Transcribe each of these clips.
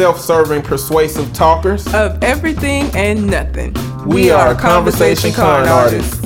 self-serving, persuasive talkers. Of everything and nothing. We are Conversation Con Artists.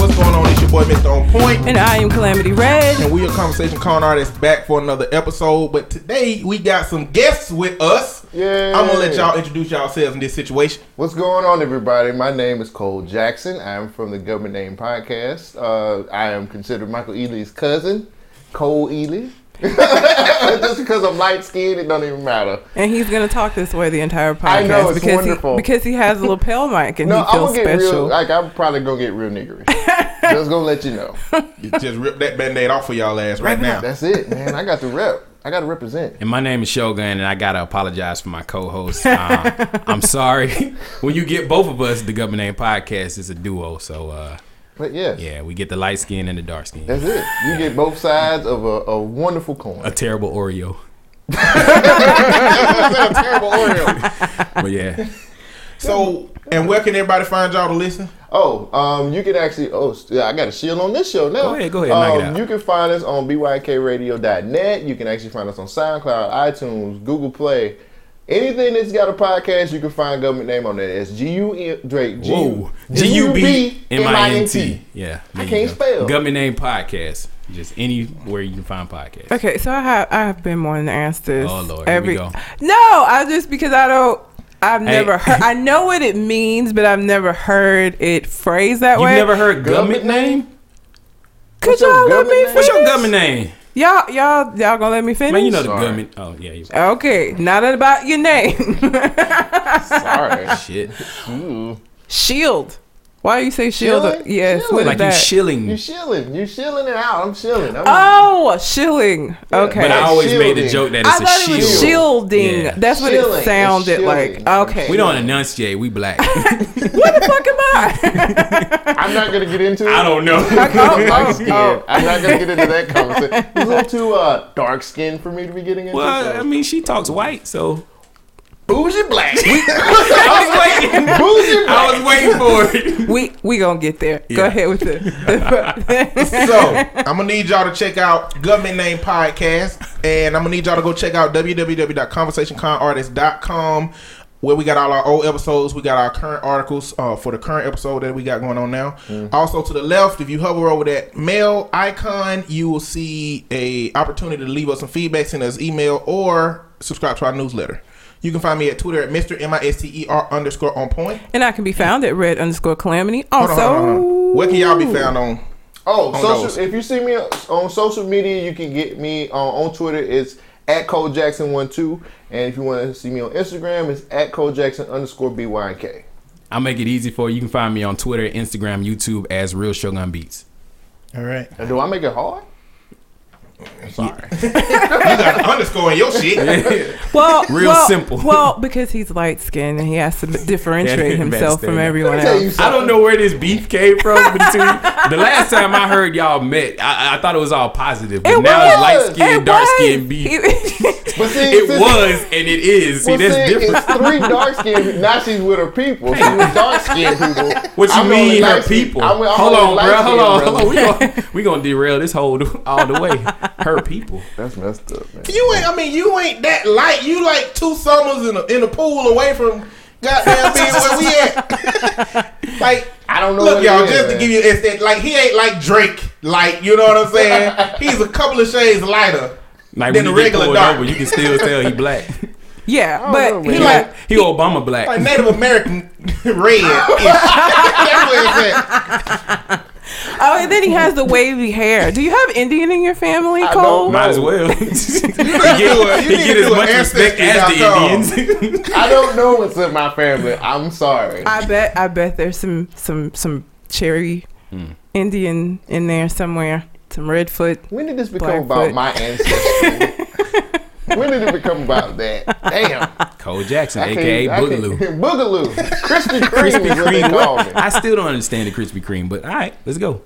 What's going on? It's your boy, Mr. On Point. And I am Calamity Red. And we are Conversation Con Artists back for another episode. But today we got some guests with us. Yeah. I'm gonna let y'all introduce yourselves in this situation. What's going on, everybody? My name is Cole Jackson. I'm from the Government Name Podcast. Uh, I am considered Michael Ealy's cousin, Cole Ely. Just because I'm light skinned, it don't even matter. And he's gonna talk this way the entire podcast I know, it's because wonderful. he because he has a lapel mic and No, he I'm feels gonna get special. real. Like I'm probably gonna get real niggery. Just gonna let you know. You just rip that band-aid off for y'all ass right now. That's it, man. I got to rep. I got to represent. And my name is Shogun, and I gotta apologize for my co-host. Uh, I'm sorry. when you get both of us, the Government Name Podcast is a duo. So uh, But yes, yeah, we get the light skin and the dark skin. that's it. You get both sides of a, a wonderful coin. A terrible Oreo. A terrible Oreo. But yeah, So, and where can everybody find y'all to listen? Oh, um, you can actually. Oh, yeah, I got a shield on this show now. Go ahead, go ahead, knock it Um, out. You can find us on bykradio.net. You can actually find us on SoundCloud, iTunes, Google Play. Anything that's got a podcast, you can find government name on that. It's G U N Drake. G whoa, U G U B M I N G-U-B-M-I-N-T. T. Yeah, I there you can't spell. Government Name Podcast. Just anywhere you can find podcasts. Okay, so I have I have been wanting to ask this. Oh, Lord, here we go. No, I just because I don't. I've Hey. never heard. I know what it means, but I've never heard it phrased that You way. You've never heard Government government name? Could What's y'all let me name? finish? What's your government name? Y'all, y'all, y'all gonna let me finish? Man, you know the Sorry. government. Oh yeah, you Okay, not about your name. Sorry. shit. Ooh. shield. Why you say shield? Shilling? Yes, Shilling. what is Like you that? shilling. You shilling. You shilling it out. I'm shilling. I'm, oh, shilling. Okay. But I always made the joke that I it's a thought it was shielding. Yeah. That's what Shilling. it It's sounded like. Okay. We don't enunciate. We black. What the fuck am I? I'm not gonna get into it. I don't know. I'm light oh, skinned. oh. I'm not gonna get into that conversation. It's a little too uh, dark skinned for me to be getting into. Well, so. I mean, she talks white, so bougie black. I was waiting. bougie black. I was waiting for it. we we gonna get there. Go ahead with it. So, I'm gonna need y'all to check out Government Name Podcast, and I'm gonna need y'all to go check out www.conversationconartist.com, where we got all our old episodes. We got our current articles uh, for the current episode that we got going on now. Also, to the left, if you hover over that mail icon, you will see a opportunity to leave us some feedback, send us email, or subscribe to our newsletter. You can find me at Twitter at Mr. M I S T E R underscore on point. and I can be found at red underscore calamity. Hold Also, on, hold on, hold on. Where can y'all be found on? Oh, on social, those. if you see me on social media, you can get me on, on Twitter. It's at Cole Jackson one two, and if you want to see me on Instagram, it's at Cole Jackson underscore BYK. I'll make it easy for you. You can find me on Twitter, Instagram, YouTube as Real Shogun Beats. All right. Do I make it hard? Sorry. You got an underscore in your shit. well, Real well- simple. Well, because he's light skinned and he has to differentiate Yeah, himself from everyone Let me tell you else. I don't know where this beef came from between. the last time I heard y'all met, I, I thought it was all positive, but It now was. it's light skin, It dark was. skin beef. He- But see, it since- was and it is. See, Well, that's see, different. It's three dark skinned. Now she's with her people. She's with dark skinned people. What you I'm mean, her people? I'm- I'm hold on, bro. Hold on, hold on. We gonna we gonna derail this whole all the way. Her people. That's messed up, man. You ain't. I mean, you ain't that light. You like two summers in a in a pool away from goddamn being where we at. like I don't know. Look, y'all, it is, just to give you it's that like he ain't like Drake. Like you know what I'm saying? He's a couple of shades lighter. Like Than when the you get regular dark. over, you can still tell he black. yeah, but know, he man. He like like He Obama black. like Native American red. That's what it's at. Oh, and then he has the wavy hair. Do you have Indian in your family, I Cole? don't Might as well. he get, you he need get to as do much respect as the Indians. I don't know what's in my family. I'm sorry. I bet. I bet there's some some some cherry Hmm. Indian in there somewhere. Some redfoot. When did this become Blackfoot. about my ancestry? When did it become about that? Damn. Cole Jackson, I aka Boogaloo. Boogaloo. Krispy Kreme Krispy is what they Kreme. call me. I still don't understand the Krispy Kreme, but all right, let's go.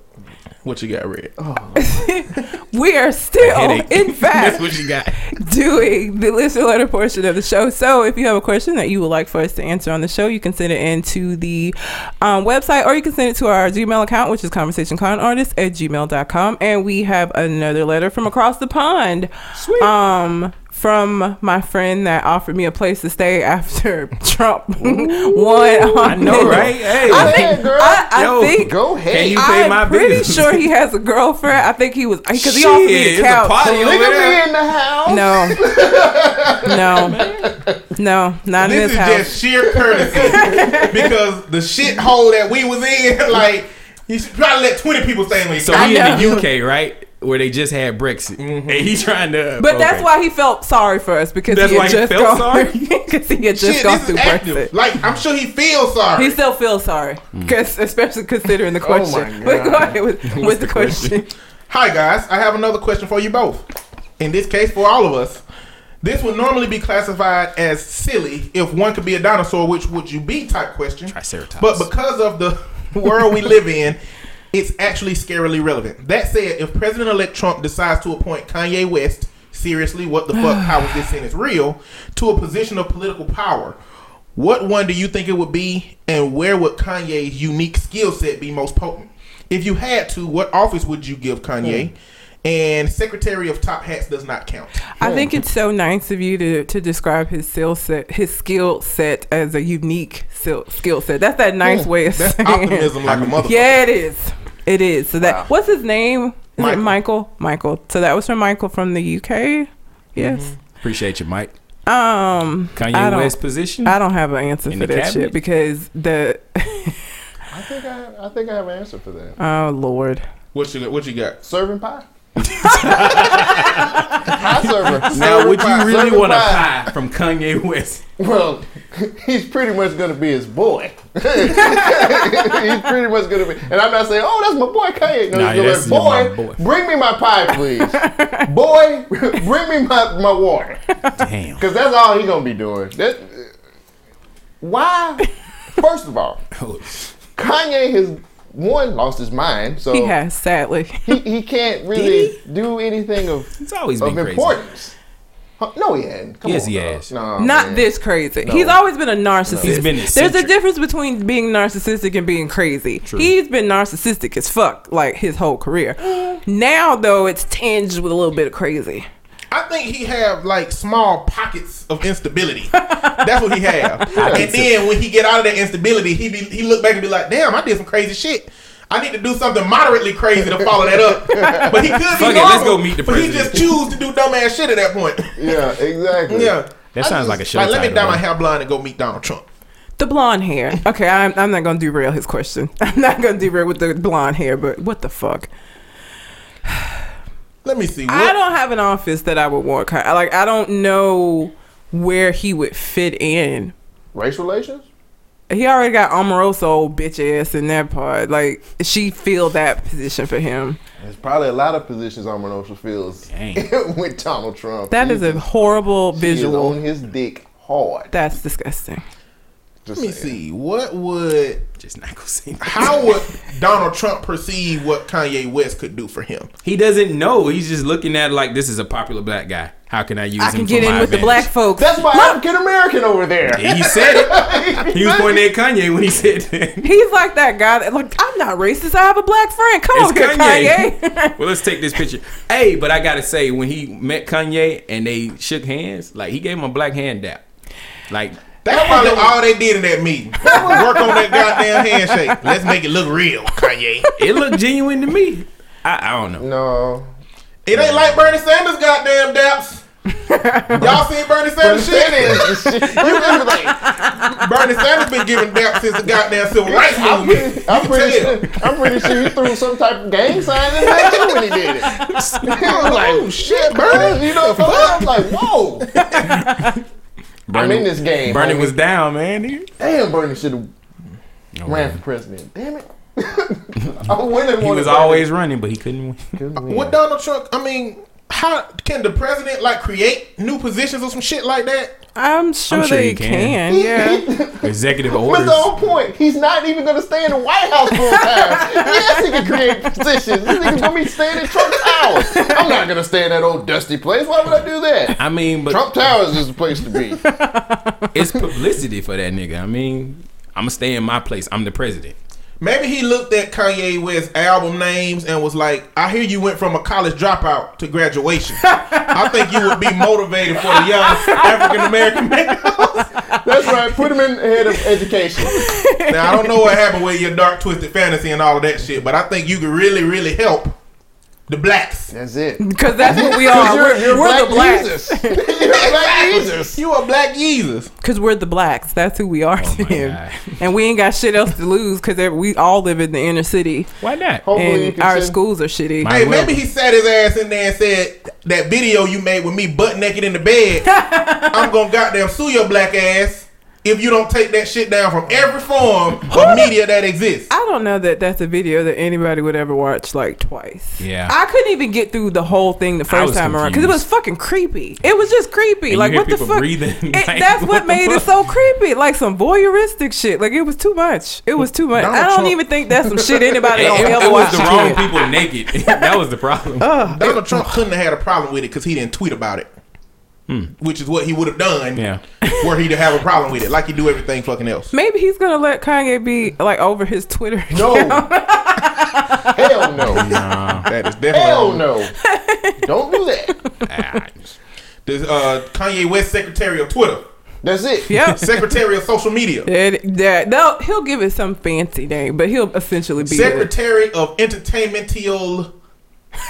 What you got, Red? We are still, Headache. in That's fact, what you got. doing the listener letter portion of the show. So if you have a question that you would like for us to answer on the show, you can send it into the um, website or you can send it to our Gmail account, which is conversationconartist at gmail.com. And we have another letter from across the pond. Sweet. Um, from my friend that offered me a place to stay after Trump won. I know, right? Hey, I think, ahead, girl. I, I Yo, think Go can you pay my bill? I'm my pretty bills? sure he has a girlfriend. I think he was because he offered me Shit, a it's a couch. party over there. in the house. No, no, no, not in This this is house. just sheer courtesy because the shithole that we was in, like you should probably let twenty people stay in the So I he in the UK, right? Where they just had Brexit, mm-hmm. and he trying to. But that's why he felt sorry for us because That's he why had he just felt gone sorry? because he had just Shit, gone through active. Brexit. Like I'm sure he feels sorry. He still feels sorry, hmm. because especially considering the Oh my question. But go God. ahead with, with the, the question. Hi guys, I have another question for you both. In this case, for all of us, this would normally be classified as silly if one could be a dinosaur. Which would you be? Type question. Triceratops. But because of the world we live in, it's actually scarily relevant. That said, if President-elect Trump decides to appoint Kanye West, seriously, what the fuck? How is this in? sentence real? To a position of political power. What one do you think it would be, and where would Kanye's unique skill set be most potent? If you had to, what office would you give Kanye? Hmm. And Secretary of Top Hats does not count. I think it's so nice of you to, to describe his skill set, his skill set as a unique skill skill set. That's that nice hmm. way of That's saying. optimism like a motherfucker. Yeah, it is. It is. So that Wow. what's his name? Is Michael. it Michael? Michael. So that was from Michael from the UK. Yes. appreciate you, Mike. Um, I Kanye don't- West position. I don't have an answer In for that cabinet? shit because the I think I, I think I have an answer for that. oh lord, What you what you got? Serving pie. pie server. now, would you Serving really pie. want a pie from Kanye West? Well, he's pretty much gonna be his boy. he's pretty much gonna be, and I'm not saying, "Oh, that's my boy Kanye." No, Nah, he's that's gonna your boy, boy. bring me my pie, please. boy, bring me my, my water, Damn. because that's all he's gonna be doing. That, why? First of all, Oh, Kanye has one lost his mind, so he has sadly. he, he can't really do anything of It's always of been crazy. Importance. Huh, No, he hadn't. Come Yes, on, he dog. has. No, Not man. this crazy. No. He's always been a narcissist. He's been There's a difference between being narcissistic and being crazy. True. He's been narcissistic as fuck, like his whole career. Now though, it's tinged with a little bit of crazy. I think he have like small pockets of instability. That's what he have. and then when he get out of that instability, he be he look back and be like, "Damn, I did some crazy shit. I need to do something moderately crazy to follow that up." But he could be Fuck it, normal. let's go meet the But he president. just choose to do dumbass shit at that point. Yeah, exactly. yeah, That I sounds just- like a show Like, let me title, dye my though. hair blonde and go meet Donald Trump. The blonde hair. Okay, I'm, I'm not gonna derail his question. I'm not gonna derail with the blonde hair, but what the fuck? Let me see. What, I don't have an office that I would want. Like I don't know where he would fit in. Race relations? He already got Omarosa old bitch ass in that part. Like she filled that position for him. There's probably a lot of positions on Minosa feels Dang. with Donald Trump. That He is a is- horrible he is visual. on his dick hard. That's disgusting. Just let me saying. see. What would Just not gonna say. how would Donald Trump perceive what Kanye West could do for him? He doesn't know. He's just looking at like this is a popular black guy. How can I use I him can for get in my with the black folks. That's my African American over there. He said it. He was pointing at Kanye when he said that. He's like that guy that like I'm not racist. I have a black friend. Come It's on here, Kanye. Kanye. well, let's take this picture. Hey, but I gotta say, when he met Kanye and they shook hands, like he gave him a black hand dap. Like That's probably all they did in that meeting. Work on that goddamn handshake. Let's make it look real, Kanye. it looked genuine to me. I, I don't know. No. It ain't like Bernie Sanders' goddamn daps. Y'all seen Bernie Sanders shit? you remember like, Bernie Sanders been giving daps since the goddamn civil rights I'm, movement. I'm, pretty sure, I'm pretty sure he threw some type of gang sign in there too when he did it. I was like, oh shit, Bernie. You know, I was like, whoa. I'm in this game. Bernie homie. was down, man. He, Damn, Bernie should have Oh, ran man. for president. Damn it. I'm winning He was always running, but he couldn't win. Bernie. What Donald Trump? I mean, how can the president like create new positions or some shit like that? I'm sure, I'm sure they he can. can. Yeah. Executive But orders. the whole point, he's not even going to stay in the White House full time. yes, he can create positions. This nigga's going to be staying in Trump Towers. I'm not going to stay in that old dusty place. Why would I do that? I mean, but Trump Towers is the place to be. it's publicity for that nigga. I mean, I'm gonna stay in my place. I'm the president. Maybe he looked at Kanye West's album names and was like, "I hear you went from a college dropout to graduation. I think you would be motivated for the young African American males." That's right. Put him in head of education. Now I don't know what happened with your dark twisted fantasy and all of that shit, but I think you could really, really help the blacks. That's it. Because that's what we are. you're, We're, you're we're black the blacks. Jesus. you're black Jesus. You a black Jesus. Because we're the blacks. That's who we are oh to him. God. And we ain't got shit else to lose because we all live in the inner city. Why not? Hopefully And our send- schools are shitty. My- Hey, will. maybe he sat his ass in there and said that video you made with me butt naked in the bed. I'm gonna goddamn sue your black ass if you don't take that shit down from every form of media that exists. I don't know that that's a video that anybody would ever watch like twice. Yeah. I couldn't even get through the whole thing the first was time around because it was fucking creepy. It was just creepy. And like you hear what the fuck? breathing, It- like, that's what what made it so creepy. Like some voyeuristic shit. Like it was too much. It was too much. Donald I don't Trump- even think that's some shit anybody It, gonna it- was the wrong people naked. that was the problem. Donald Trump couldn't have had a problem with it because he didn't tweet about it. Which is what he would have done Yeah. were he to have a problem with it, like he do everything fucking else. Maybe he's gonna let Kanye be like over his Twitter. No. Hell no. That is definitely Hell no. Don't do that. Ah, This, uh, Kanye West, Secretary of Twitter, That's it. Yeah, Secretary of Social Media, That, that, they'll- he'll give it some fancy name, but he'll essentially be the- Secretary of Entertainmental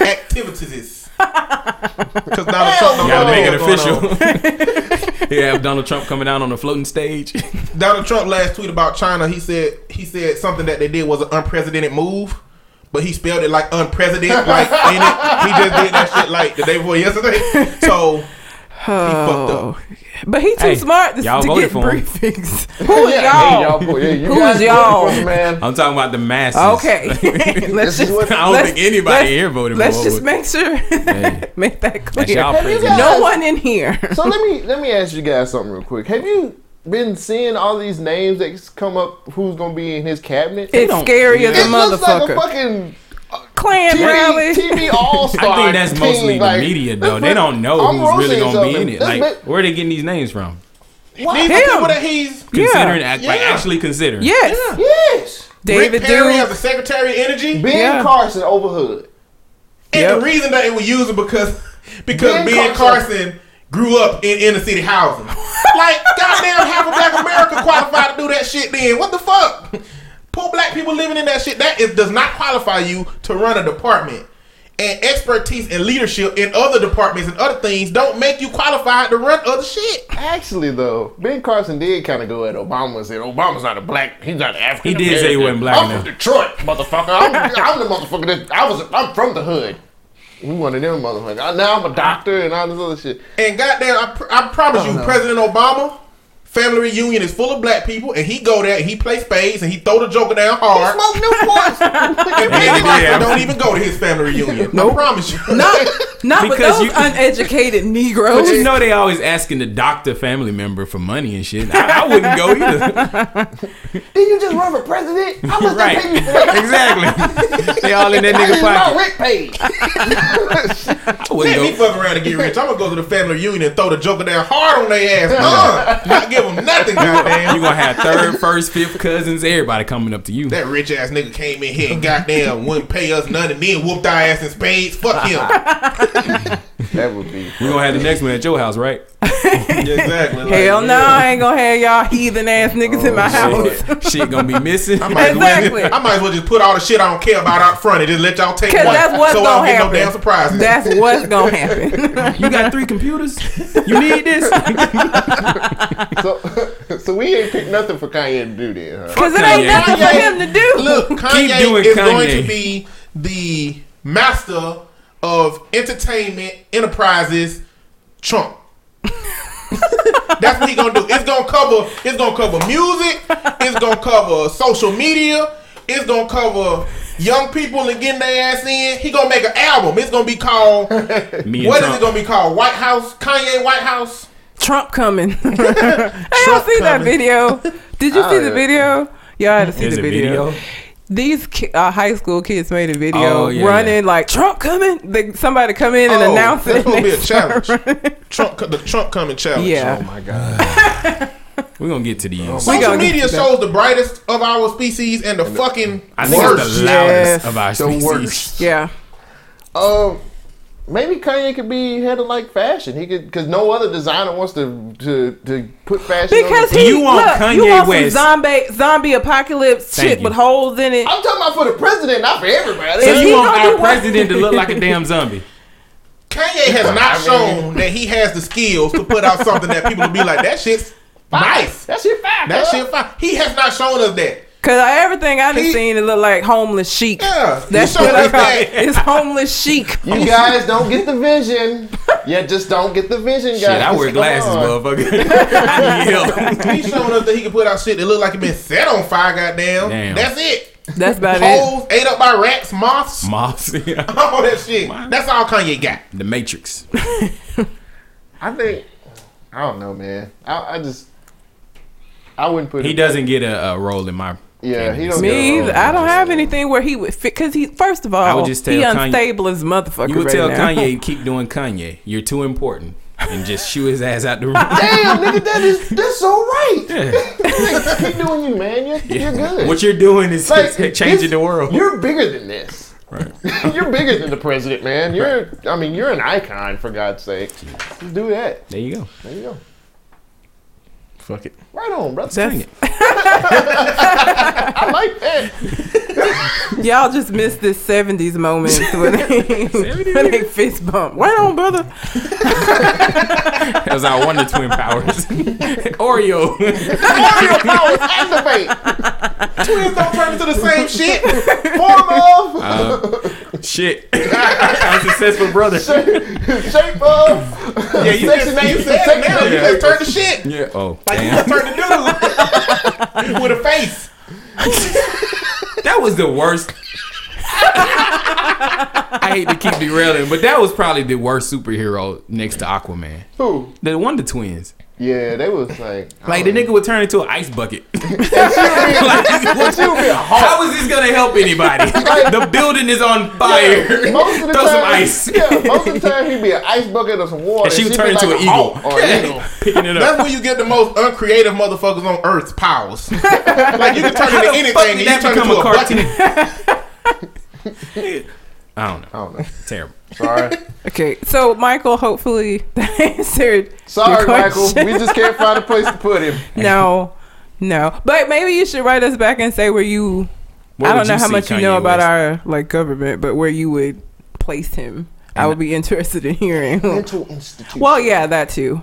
Activities. Because Donald Trump you gotta make it what's going on. official. yeah, have Donald Trump coming out on a floating stage. Donald Trump last tweet about China, he said he said something that they did was an unprecedented move, but he spelled it like unprecedented, like in it. He just did that shit like the day before yesterday. So he fucked up. Oh. But he too Hey, smart to, y'all to get for briefings. Who is Yeah, y'all? hey, boy, yeah, you Who y'all? voted Man. I'm talking about the masses. Okay, let's This is just. what- I don't let's- think anybody here voted Let's just make sure, Hey. make that clear. y'all Have. No one in here. So let me let me ask you guys something real quick. Have you been seeing all these names that come up? Who's gonna be in his cabinet? It's don't- scary as it looks like a motherfucker. fucking Klan TV, rally. TV all star. I think that's mostly the media, though. They don't know who's really gonna be in it. Like, where are they getting these names from? These are people that he's Considering, act- like, Yeah. actually considering. Yes, yes, David Rick Perry as the Secretary of Energy. Ben Yeah. Carson over HUD. And Yep. the reason that it was used is because because Ben Ben, Carson- Carson, grew up in inner city housing. like goddamn half of black America qualified to do that shit then. What the fuck? Poor black people living in that shit. That is, does not qualify you to run a department. And expertise and leadership in other departments and other things don't make you qualified to run other shit. Actually, though, Ben Carson did kind of go at Obama and said, "Obama's not a black. He's not African." He did say he wasn't black I'm enough. from Detroit, motherfucker. I'm, I'm the motherfucker that I was. I'm from the hood. We one of them motherfuckers. Now I'm a doctor and all this other shit. And goddamn, I, pr- I promise you, oh, President Obama, family reunion is full of black people, and he go there and he play spades and he throw the joker down He hard. smoked Newports. And Ben Yeah. Don't even go to his family reunion. I promise you. Not, not with Because those you- uneducated Negroes. But you know they always asking the doctor family member for money and shit. I, I wouldn't go either. Did you just run for president? How much right. they pay you for that? exactly. They all in that I nigga need my rent paid. I wouldn't Let me go. fuck around and get rich. I'm gonna go to the family reunion and throw the joker down hard on their ass. Uh, not give them nothing, goddamn. You gonna have third, first, fifth cousins, everybody coming up to you. That rich ass nigga came in here and goddamn wouldn't pay us none and then whooped our ass in spades. Fuck him. That would be. We gonna have the next one at your house, right? exactly. Like, Hell no, yeah. I ain't gonna have y'all heathen ass niggas in my oh, house. Shit, shit gonna be missing. I might, as well- I might as well just put all the shit I don't care about out front and just let y'all take Cause one. that's what's so I gonna don't get happen. no damn surprises. That's what's gonna happen. You got three computers. You need this. So, so we ain't picked nothing for Kanye to do then, huh? Cause it ain't nothing for him to do. Look, Kanye doing is going to be the master of entertainment enterprises. Trump. That's what he gonna do. It's gonna cover. It's gonna cover music. It's gonna cover social media. It's gonna cover young people and getting their ass in. He gonna make an album. It's gonna be called. Me What is it gonna be called? White House. Kanye White House. Trump coming. hey, y'all see that video? Did you Oh, see the yeah. video? Y'all had to see There's the video. video. These ki- uh, high school kids made a video Oh, yeah, running like Trump coming. They, somebody come in and Oh, announce that's it. gonna and be a they start challenge. running. Trump, the Trump coming challenge. Yeah. Oh my god. We're gonna get to these. We Social gonna media to that. shows the brightest of our species and the fucking I think worst. it's the Yes. loudest of our The species. worst. Yeah. Um, maybe Kanye could be head of like fashion. He could because no other designer wants to to to put fashion. Because on he You want look, Kanye you want West. some zombie zombie apocalypse Thank shit you. with holes in it. I'm talking about for the president, not for everybody. So he you want gonna our president to look like a damn zombie? Kanye has not shown that he has the skills to put out something that people will be like, that shit's nice. That shit fine. That cuz. shit fine. He has not shown us that. Cause everything I've He- seen it look like homeless chic. Yeah, he That's showed what I us call that. it. It's homeless chic. You guys don't get the vision. Yeah, just don't get the vision, guys. Shit, I wear glasses, on. motherfucker. I need help. He's showing us that he can put out shit that look like it been set on fire. Goddamn. Damn. That's it. That's about it. Holes ate up by rats, moths, Moss. yeah. all that shit. That's all Kanye got. The Matrix. I think I don't know, man. I, I just I wouldn't put He it. doesn't get a, a role in my. Yeah, he don't Me, either. I don't have anything where he would fit. Cause he, first of all, I would just he Kanye- unstable as motherfucker. You would right tell now. Kanye, keep doing Kanye. You're too important, and just shoo his ass out the room. Damn, nigga, that is that's so right. Yeah. Keep doing you, man. You're, you're good. What you're doing is Like, changing this- the world. You're bigger than this. Right. you're bigger than the president, man. You're, I mean, you're an icon for God's sake. Just do that. There you go. There you go. Fuck it. Right on, brother. That's- I like that. Y'all just missed this '70s moment when they, when they fist bump. Right on, brother. That was our Wonder Twin powers. Oreo. Oreo powers activate. Twins don't turn into the same shit. Form of, Uh, shit. I'm successful brother. shape of. Yeah, you Section just, you eight- said it section now. You eight. just turned the shit. Yeah. Oh, Like you damn. just turned the dude with a face. That was the worst. I hate to keep derailing, but that was probably the worst superhero next to Aquaman. Who? The Wonder Twins. Yeah, they was like. Like the oh. nigga would turn into an ice bucket. That shit would be a hawk. How is this gonna help anybody? the building is on fire. Most of the Throw time, some ice. Yeah, most of the time he'd be an ice bucket or some water. And she would turn into like an eagle. hawk Or an eagle. Picking it That's up. where you get the most uncreative motherfuckers on earth. powers. like you can turn into anything and you that turn become into a a cartoon? I don't know. I don't know. Terrible. Sorry. Okay, so Michael, hopefully that answered. Sorry, your Michael. We just can't find a place to put him. No, no. But maybe you should write us back and say where you. Where I don't know how see much you know about West? our like government, but where you would place him. I would be interested in hearing. Mental institution. Well, yeah, that too.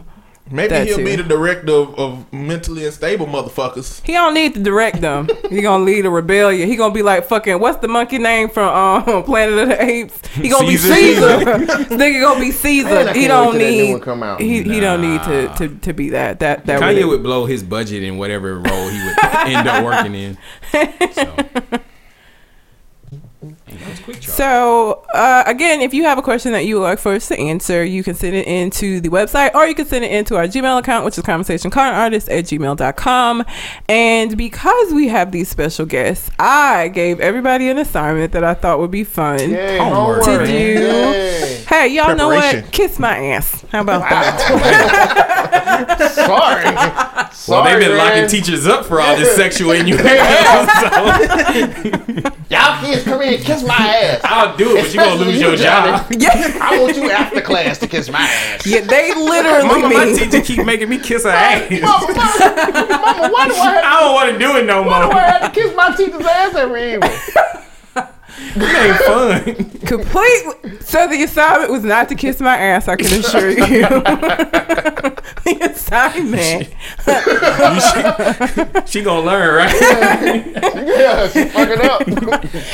Maybe That he'll too. be the director of, of mentally unstable motherfuckers. He don't need to direct them. he gonna lead a rebellion. He gonna be like fucking what's the monkey name from um, Planet of the Apes? He gonna Caesar. be Caesar. Nigga gonna be Caesar. I He don't wait till that new need. one come out. He, he don't need to, to, to be that that that Kanye really- would blow his budget in whatever role he would end up working in. So. Hey, that was quick, Charles. So uh, again, if you have a question that you would like for us to answer, you can send it into the website or you can send it into our Gmail account, which is conversationconartist at gmail.com. And because we have these special guests, I gave everybody an assignment that I thought would be fun. Yay, Homework. homework. To do. Yay. Hey, y'all know what? Kiss my ass. How about that? Sorry. well, they've been man. locking teachers up for all this sexual innuendo. so Y'all kids come here and kiss my ass. I'll do it, but you're gonna lose you, your job. yeah. I want you after class to kiss my ass. yeah, they literally Mama, my teacher keep making me kiss her ass. Mama, mama, mama, why do I have, I don't want to do it no why do I more. have to kiss my teacher's ass every evening? It ain't fun. Complete. So the assignment was not to kiss my ass. I can assure you. the assignment. She gonna learn, right? Yeah, she fucking up.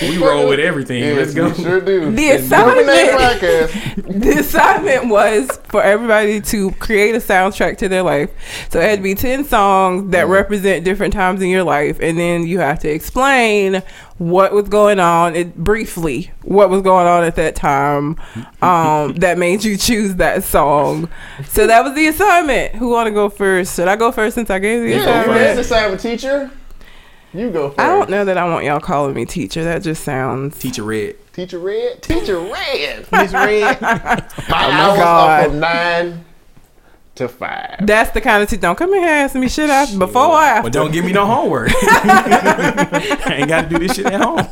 We roll with everything. Yes, Let's go. we sure do. The Government assignment. the assignment was for everybody to create a soundtrack to their life. So it had to be 10 songs that mm. represent different times in your life. And then you have to explain what was going on, it, briefly, what was going on at that time um, that made you choose that song. So that was the assignment. assignment. Who want to go first? Should I go first since I gave the Yeah, you assignment? read the assignment, teacher. You go first. I don't know that I want y'all calling me teacher. That just sounds. Teacher Red. Teacher Red. Teacher Red. Miss Red. My Oh my hours God. are from nine to five. That's the kind of teacher. Don't come in here asking me shit after, before or after. But don't give me no homework. I ain't got to do this shit at home.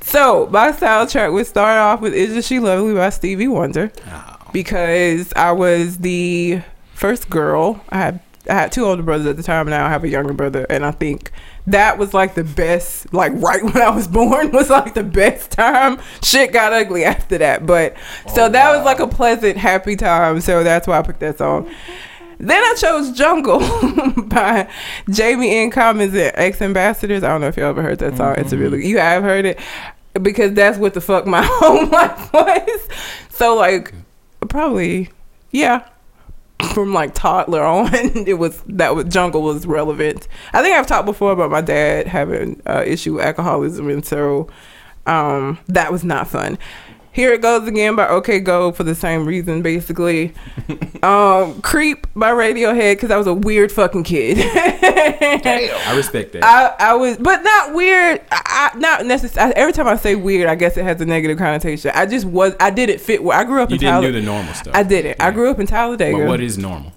So my soundtrack would start off with "Isn't She Lovely" by Stevie Wonder, oh. because I was the first girl. I had I had two older brothers at the time. Now I have a younger brother, and I think that was like the best. Like right when I was born was like the best time. Shit got ugly after that, but oh, so that was like a pleasant, happy time. So that's why I picked that song. Then I chose Jungle by Jamie N. Commons and X Ambassadors. I don't know if you ever heard that song. It's a really mm-hmm. you have heard it because that's what the fuck my home life was. So like probably yeah. From like toddler on, it was that was Jungle was relevant. I think I've talked before about my dad having uh, issue with alcoholism, and so um, that was not fun. Here it goes again by OK Go for the same reason, basically. um, Creep by Radiohead because I was a weird fucking kid. Damn. I respect that. I, I was, but not weird. I, I- not necessarily. Every time I say weird, I guess it has a negative connotation. I just was. I didn't fit. where I grew up you in didn't do the normal stuff. I didn't. I grew up in Talladega. But what is normal?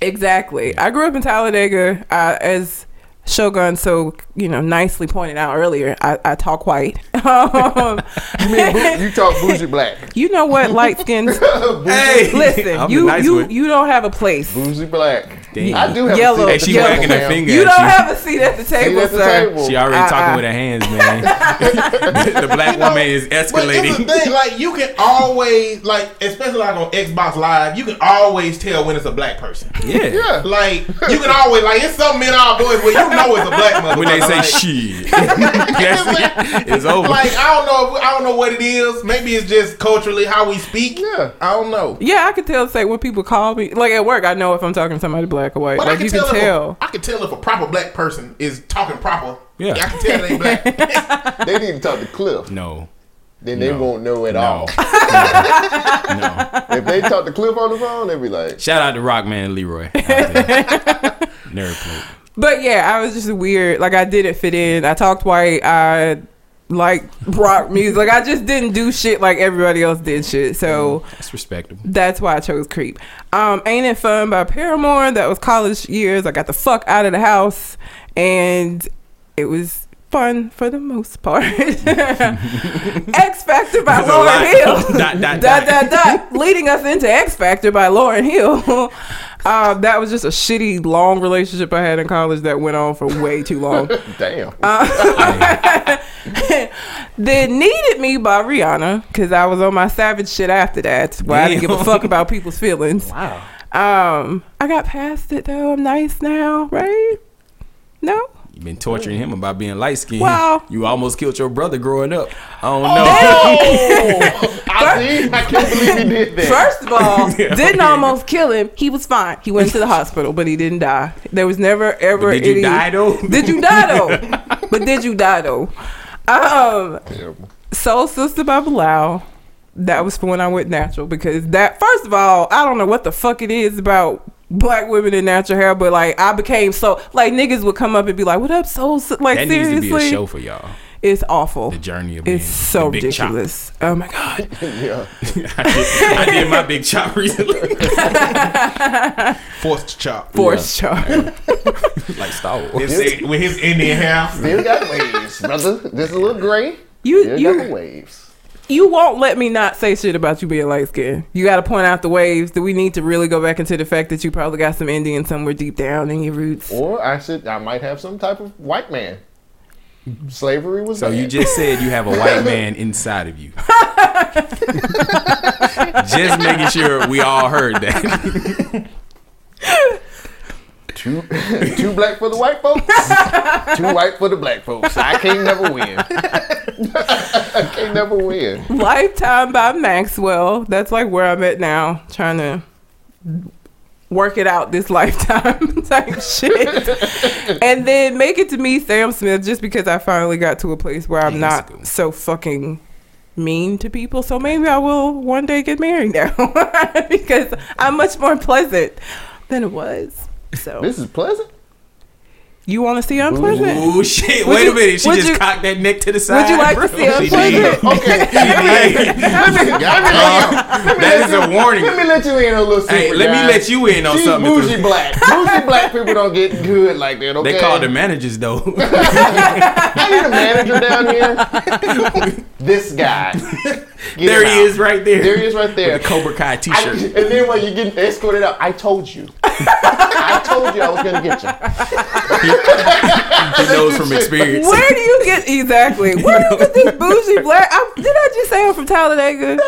Exactly. I grew up in Talladega. Uh, as Shogun so you know nicely pointed out earlier, I, I talk white. Um, You mean bou- you talk bougie black? you know what, light skins. Bougie, Listen, I'm you nice you one. you don't have a place. bougie black. Damn. I do have Yellow. a Hey, seat she at the wagging her finger You don't you. have a seat at the table, at the sir. table. She already Uh-uh. talking with her hands, man. the, the black woman is But it's escalating. thing, like you can always, like, especially like on Xbox Live, you can always tell when it's a black person. Yeah. Yeah. Like you can always, like, it's something in our voice where you know it's a black motherfucker. When they say like, shit, that's it. It's over. Like I don't know, if, I don't know what it is. Maybe it's just culturally how we speak. Yeah. I don't know. Yeah, I can tell. Say when people call me, like at work, I know if I'm talking to somebody black or white. But like I can you tell, can tell. A, I can tell if a proper black person is talking proper. Yeah. I can tell they ain't black. They need to talk to Cliff. no. Then they No. won't know at No. all. no. If they talk to Cliff on the phone, they'll be like, Shout out to Rockman and Leroy. out. Nerd plate. But yeah, I was just weird. Like I didn't fit in. I talked white. I like rock music. I just didn't do shit like everybody else did shit. So That's respectable. that's why I chose Creep. Um, Ain't It Fun by Paramore. That was college years. I got the fuck out of the house, and it was fun for the most part. X Factor by There's Lauryn. Hill. Dot, dot, dot, dot. leading us into X Factor by Lauryn Hill. Um, that was just a shitty long relationship I had in college that went on for way too long. damn. then Needed Me by Rihanna because I was on my savage shit after that. Where I didn't give a fuck about people's feelings. Wow. Um, I got past it though. I'm nice now, right? No. You've been torturing him about being light skinned. Wow. You almost killed your brother growing up. I don't know. Oh, I see. I can't believe he did that. First of all, Yeah, didn't okay. almost kill him. He was fine. He went to the hospital, but he didn't die. There was never ever Did you any. die though? Did you die though? but did you die though? Um, Soul Sister by Bilal. That was for when I went natural because that first of all, I don't know what the fuck it is about black women in natural hair, but like I became so like niggas would come up and be like, "What up, Soul?" Sis-" Like that needs seriously, to be a show for y'all. it's awful. The journey of being It's so the big chop. ridiculous. Oh my god. Yeah. I, did, I did my big chop recently, Forced chop. Force chart. like Star Wars. His- with his Indian hair. Still got waves, brother. Just a little gray. You Still you got waves. You won't let me not say shit about you being light skinned. You got to point out the waves. Do we need to really go back into the fact that you probably got some Indian somewhere deep down in your roots? Or I should, I might have some type of white man. Slavery was So bad. you just said you have a white man inside of you. just making sure we all heard that. Two, two black for the white folks, two white for the black folks. I can't never win. I can't never win. Lifetime by Maxwell. That's like where I'm at now, trying to work it out this lifetime type shit. and then make it to me, Sam Smith, just because I finally got to a place where I'm Yeah, not good so fucking mean to people. So maybe I will one day get married now because I'm much more pleasant. than it was. So This is pleasant. You want to see unpleasant? Ooh shit! Would Wait you- a minute. She just you- cocked that neck to the side. Would you like to bro. see unpleasant? Okay. Uh, that is a warning. Let me let you in on a little secret. Hey, let me let you in on She's something. bougie black. Bougie black people don't get good like that. Okay. They call the managers though. I need a manager down here. this guy. Get there he out. is, right there. There he is, right there. The Cobra Kai I, T-shirt. and then when you get escorted out, I told you. I told you I was gonna get you. He knows from experience. Where do you get exactly? Where do you get this bougie black? I, did I just say I'm from Talladega?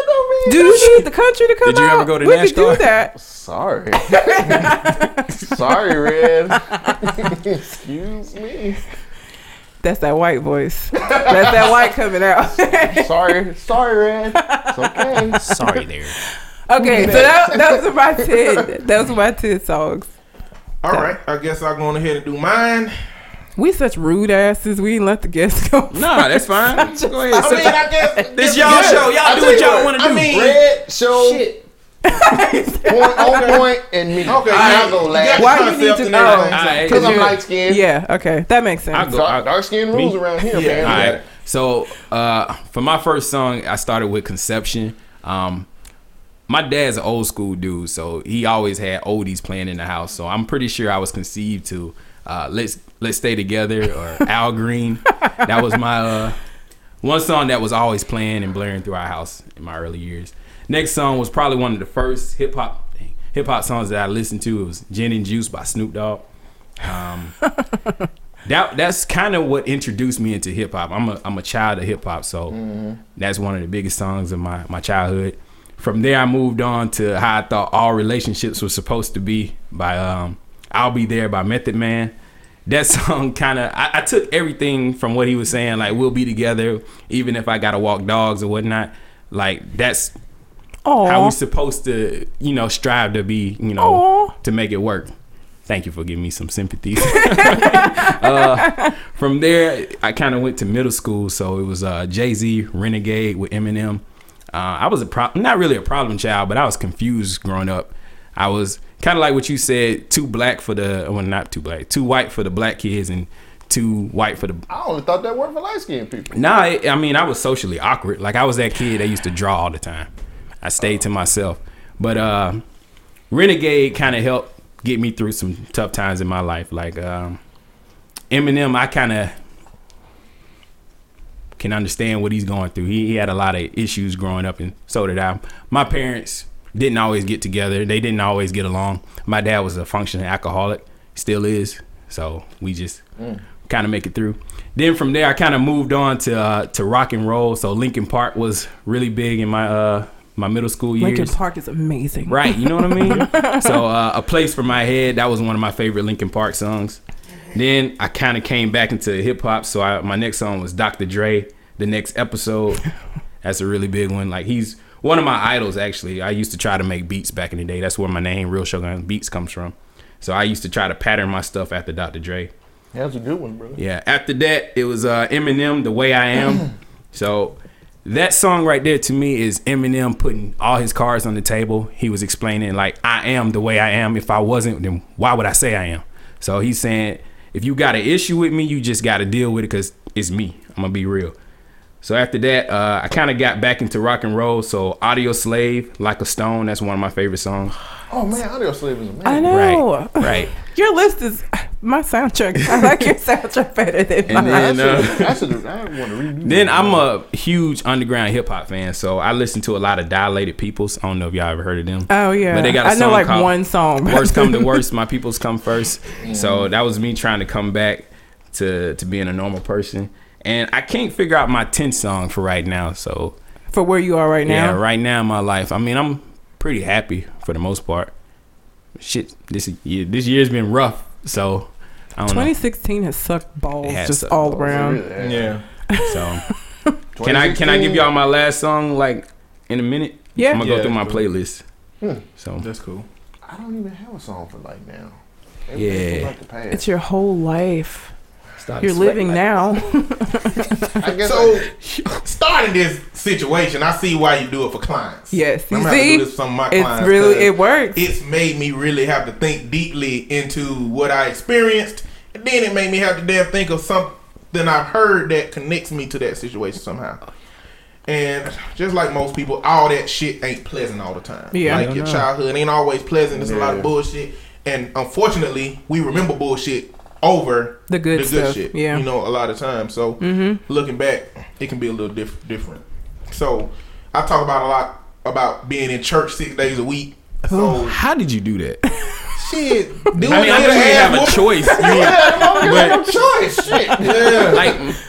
Do you need the country to come out? Did you out? ever go to we could do that. Sorry. Sorry, Red. Excuse me. That's that white voice. That's that white coming out. Sorry. Sorry, Red. It's okay. Sorry there. okay, so that, those are my ten. Those are my ten songs. All right, I guess I'll go on ahead and do mine. We such rude asses. We didn't let the guests go. Nah, that's fine. Go ahead. I mean, I guess This y'all show. Y'all I do what you y'all want to do. I do. mean- Red show shit. point on point and me. Okay, I'll you- go last. Why the you need concept to know? everything, so- Because I'm you- light skinned. Yeah. Okay, that makes sense. I'll go. Dark, dark skin rules around here, man. All Yeah. right. So uh, for my first song, I started with Conception. Um, my dad's an old school dude, so he always had oldies playing in the house. So I'm pretty sure I was conceived to uh, "Let's Let's Stay Together" or Al Green. That was my uh, one song that was always playing and blaring through our house in my early years. Next song was probably one of the first hip hop hip hop songs that I listened to. It was "Gin and Juice" by Snoop Dogg. Um, that that's kind of what introduced me into hip hop. I'm a I'm a child of hip hop, so that's one of the biggest songs of my my childhood. From there, I moved on to how I thought all relationships were supposed to be by um, "I'll Be There" by Method Man. That song kind of I, I took everything from what he was saying, like we'll be together even if I gotta walk dogs or whatnot. Like that's how Aw. we supposed to, you know, strive to be, you know, Aw. to make it work. Thank you for giving me some sympathy. uh, from there, I kind of went to middle school, so it was uh, Jay Z, Renegade with Eminem. Uh, I was a pro- not really a problem child, but I was confused growing up. I was kind of like what you said, too black for the well, not too black, too white for the black kids, and too white for the I only thought that worked for light skinned people. Nah, I, I mean, I was socially awkward. Like I was that kid that used to draw all the time. I stayed to myself. But uh, Renegade kind of helped get me through some tough times in my life. Like um, Eminem, I kind of can understand what he's going through. He, he had a lot of issues growing up, and so did I. My parents didn't always get together. They didn't always get along. My dad was a functioning alcoholic, still is. So we just kind of make it through. Then from there, I kind of moved on to uh, to rock and roll. So Linkin Park was really big in my uh, my middle school years. Linkin Park is amazing. Right, you know what I mean? so uh, a place for my head, that was one of my favorite Linkin Park songs. Then I kind of came back into hip hop, so I, my next song was Dr. Dre. The next episode, that's a really big one. Like he's one of my idols actually. I used to try to make beats back in the day. That's where my name Real Shogun Beats comes from. So I used to try to pattern my stuff after Dr. Dre. That's a good one, brother. Yeah. After that, it was uh, Eminem, "The Way I Am." so that song right there to me is Eminem putting all his cards on the table. He was explaining like, "I am the way I am. If I wasn't, then why would I say I am?" So he's saying, if you got an issue with me, you just got to deal with it because it's me. I'm gonna be real. So after that, uh, I kind of got back into rock and roll. So Audioslave, Like a Stone, that's one of my favorite songs. Oh man, Audioslave is amazing. I know. Right, right. Your list is my soundtrack. I like your soundtrack better than And mine. then, uh, I should, I should, I then I'm a huge underground hip hop fan, so I listen to a lot of Dilated Peoples. I don't know if y'all ever heard of them. oh yeah, But they got a I know song like one song. Worst come to worst, my peoples come first. So that was me trying to come back to to being a normal person. And I can't figure out my 10th song for right now. So for where you are right yeah, now. right now in my life, I mean, I'm pretty happy for the most part. Shit, this year this year's been rough. So I don't 2016 has sucked balls has just sucked all balls. around. Yeah. So can I can I give y'all my last song like in a minute? Yeah. I'm gonna Yeah, go through my cool. playlist. Hmm. So That's cool. I don't even have a song for like now. Yeah. Like the past. It's your whole life. Started You're living like- now. I guess So, starting this situation, I see why you do it for clients. yes, you I'm gonna see, do this for some of my it's clients really 'cause it works. It's made me really have to think deeply into what I experienced, and then it made me have to damn think of something I've heard that connects me to that situation somehow. And just like most people, all that shit ain't pleasant all the time. Yeah. like your no. childhood ain't always pleasant. There's a lot of bullshit, and unfortunately, we remember bullshit over The good the good stuff, yeah. you know, a lot of times. So mm-hmm. looking back, it can be a little diff- different. So I talk about a lot about being in church six days a week. So How did you do that? shit, dude, I mean, I know you have a choice. You- yeah, no but choice. Shit. Yeah. like, mm.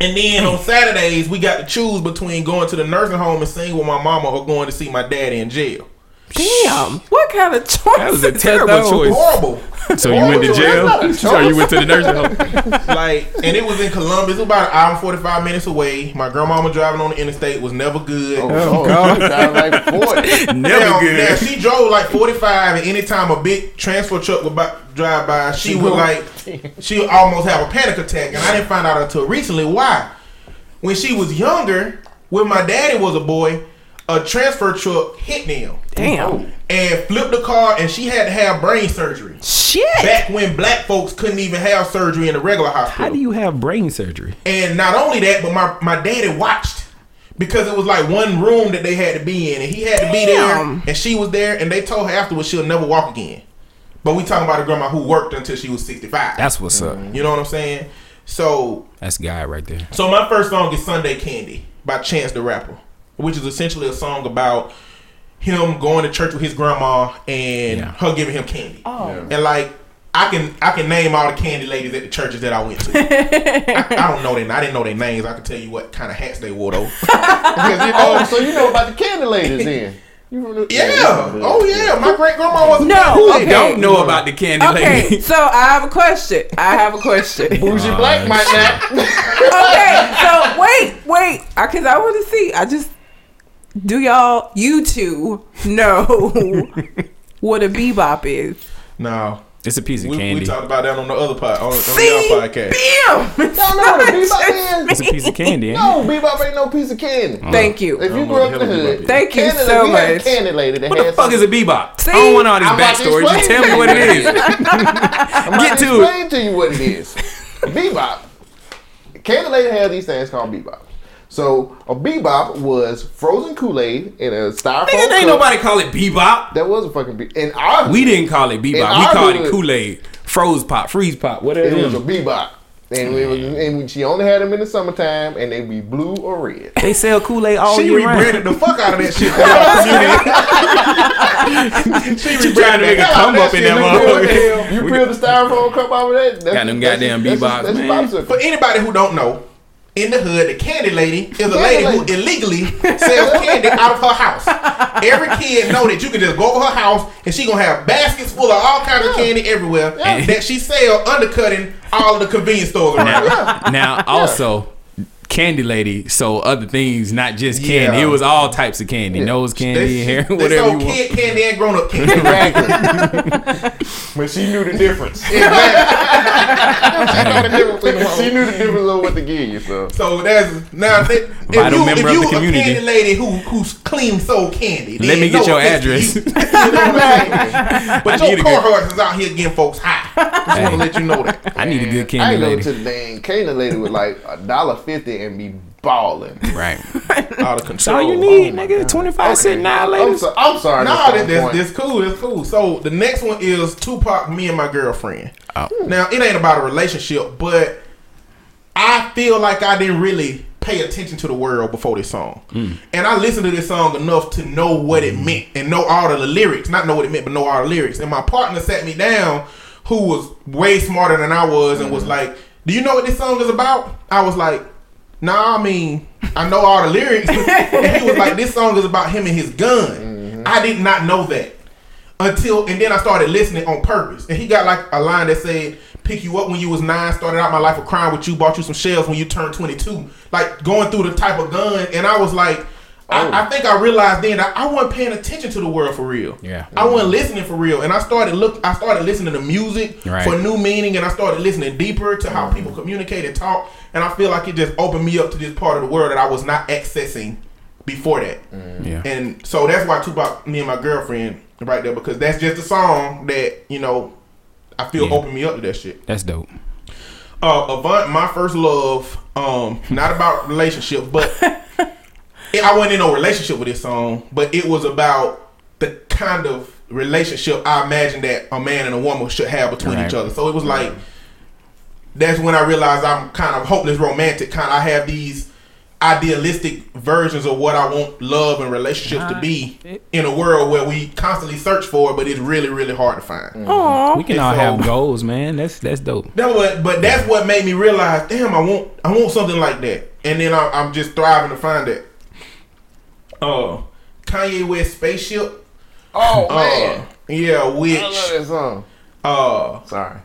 and then on Saturdays, we got to choose between going to the nursing home and singing with my mama or going to see my daddy in jail. Damn, what kind of choice? That was a terrible though? choice. Horrible. so you went to jail? So you went to the nursing home? like, and it was in Columbus. It was about an hour and 45 minutes away. My grandmama driving on the interstate was never good. Oh, God. Like 40. now, Never now, good. she drove like 45, and anytime a big transfer truck would by, drive by, she would like, she would almost have a panic attack. And I didn't find out until recently why. When she was younger, when my daddy was a boy, a transfer truck hit them Damn, and flipped the car, and she had to have brain surgery. shit. Back when black folks couldn't even have surgery in a regular hospital. How do you have brain surgery? And not only that, but my, my daddy watched because it was like one room that they had to be in, and he had to be there, and she was there, and they told her afterwards she'll never walk again. But we talking about a grandma who worked until she was sixty five. That's what's up. you know what I'm saying. So That's guy right there. so my first song is Sunday Candy by Chance the Rapper, which is essentially a song about him going to church with his grandma and Yeah. her giving him candy. Oh. And like I can I can name all the candy ladies at the churches that I went to. I, I don't know them. I didn't know their names. I can tell you what kind of hats they wore though. Because you know, so you know about the candy ladies then. You from the- Yeah. Oh yeah. My great grandma was a No, candy okay. Don't know about the candy Okay, lady. so I have a question. I have a question. Bougie Black might not. okay, so wait, wait, because I want to see. I just do y'all, you two, know what a bebop is? No. It's a piece of We, candy. we talked about that on the other pod on, on See, the other podcast. bam. Y'all know what a bebop is? it's a piece of candy. No, bebop ain't no piece of candy. Oh. Thank you. If you grew up in the the hell a bebop hood. Thank you candy, so we had a much. candy lady that What the fuck is a bebop? See? I don't want all this I'm about to backstory. Just tell me what it is. I'm Get to to it. explain to you what it is. bebop. Candy lady had these things called bebop. So a bebop was frozen Kool Aid in a styrofoam. Nigga, ain't cup. nobody call it bebop. That was a fucking be- in our We didn't call it bebop. In We called it Kool Aid, froze pop, freeze pop, whatever. It was a bebop. And, it was, and she only had them in the summertime, and they'd be blue or red. They sell Kool Aid all She year round. She rebranded the fuck out of that shit y'all community. she She trying to make a come up in that motherfucker. You peel the styrofoam cup out of that. That's, Got them that's- goddamn that's- bebops, that's man. For anybody who don't know, in the hood, the candy lady is a Candy lady who lady. illegally sells candy out of her house. Every kid know that you can just go over her house and she gonna have baskets full of all kinds of candy everywhere that she sell undercutting all of the convenience stores around. Now, now also, Candy Lady sold other things, not just candy. Yeah. It was all types of candy, nose candy, hair, they whatever you sold want. kid candy and grown up candy. But she knew the difference. Exactly. she knew the difference of what to give you, so. So that's now that, if Vital you, member if of you the a candy lady who who's clean sold candy. Let me get no your address. you. You know what I'm? But I your need good- cohorts is out here getting folks high. I just want to let you know that. I need a good I candy ain't go to the dang candy lady with like a dollar fifty and be balling. Right. Out of That's control. all you oh need, nigga. 25 cent now, I'm, ladies. so, I'm sorry. No, Mr. this, this, Point. this cool. It's cool. So the next one is Tupac, me and my girlfriend. Oh. Now it ain't about a relationship, but I feel like I didn't really pay attention to the world before this song, hmm. and I listened to this song enough to know what it hmm. meant and know all of the lyrics. Not know what it meant, but know all the lyrics. And my partner sat me down, who was way smarter than I was, and was mm-hmm. like, "Do you know what this song is about?" I was like. Nah, I mean, I know all the lyrics. and he was like, this song is about him and his gun. Mm-hmm. I did not know that until, and then I started listening on purpose. And he got like a line that said, pick you up when you was nine, started out my life of crime with you, bought you some shells when you turned 22. Like going through the type of gun. And I was like, I, I think I realized then that I wasn't paying attention to the world for real. Yeah. I wasn't listening for real, and I started look. I started listening to music Right. for new meaning, and I started listening deeper to how people communicate and talk. And I feel like it just opened me up to this part of the world that I was not accessing before that. Yeah. And so that's why Tupac, me and my girlfriend, right there, because that's just a song that you know I feel Yeah. opened me up to that shit. That's dope. Uh, Avant, my first love, um, not about relationship, but I wasn't in no relationship with this song, but it was about the kind of relationship I imagined that a man and a woman should have between Right. each other. So it was like that's when I realized I'm kind of hopeless romantic. Kind of, I have these idealistic versions of what I want love and relationships to uh-huh. be in a world where we constantly search for it, but it's really, really hard to find. Mm-hmm. Aw. We can And all so- have goals, man. That's that's dope. That what, but that's what made me realize. Damn, I want, I want something like that. And then I, I'm just thriving to find that. Uh, Kanye West spaceship. Oh Uh, man, yeah, which I love that song. uh, Sorry.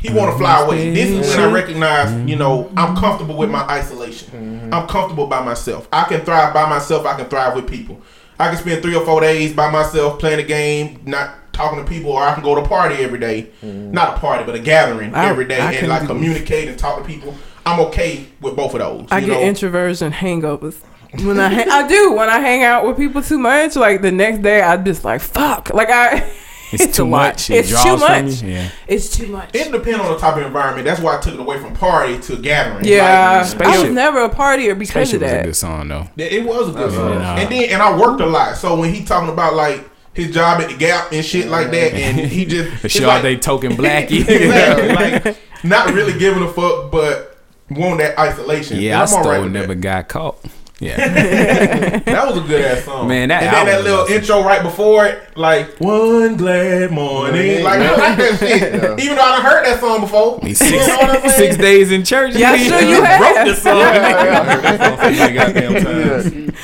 he want to fly away. This is when I recognize, you know, I'm comfortable with my isolation. I'm comfortable by myself. I can thrive by myself. I can thrive with people. I can spend three or four days by myself playing a game, not talking to people, or I can go to a party every day. Not a party, but a gathering I- every day, I and like communicate and talk to people. I'm okay with both of those. I you get know? introversion hangovers. When I hang, I do when I hang out with people too much. Like the next day, I just like fuck. Like I, It's, It's too much. It It's too much. Yeah. it's too much. It depends on the type of environment. That's why I took it away from party to gathering. yeah, Like, I was never a partier because Spaceship of was a that. good song though. Yeah, It was a good song. Yeah. And then and I worked a lot. So when he talking about like his job at the Gap and shit like that, and he just The it's show like- they token blackie. exactly, like not really giving a fuck, but want that isolation. yeah, I And I'm alright never that. got caught. Yeah, That was a good ass song, Man, that And then that little was- intro right before it, like one glad morning. Like I like that shit. Yeah. Even though I done heard that song before. Me You six, know what I'm six days in church. Yeah, he sure you wrote have. the song. Goddamn time.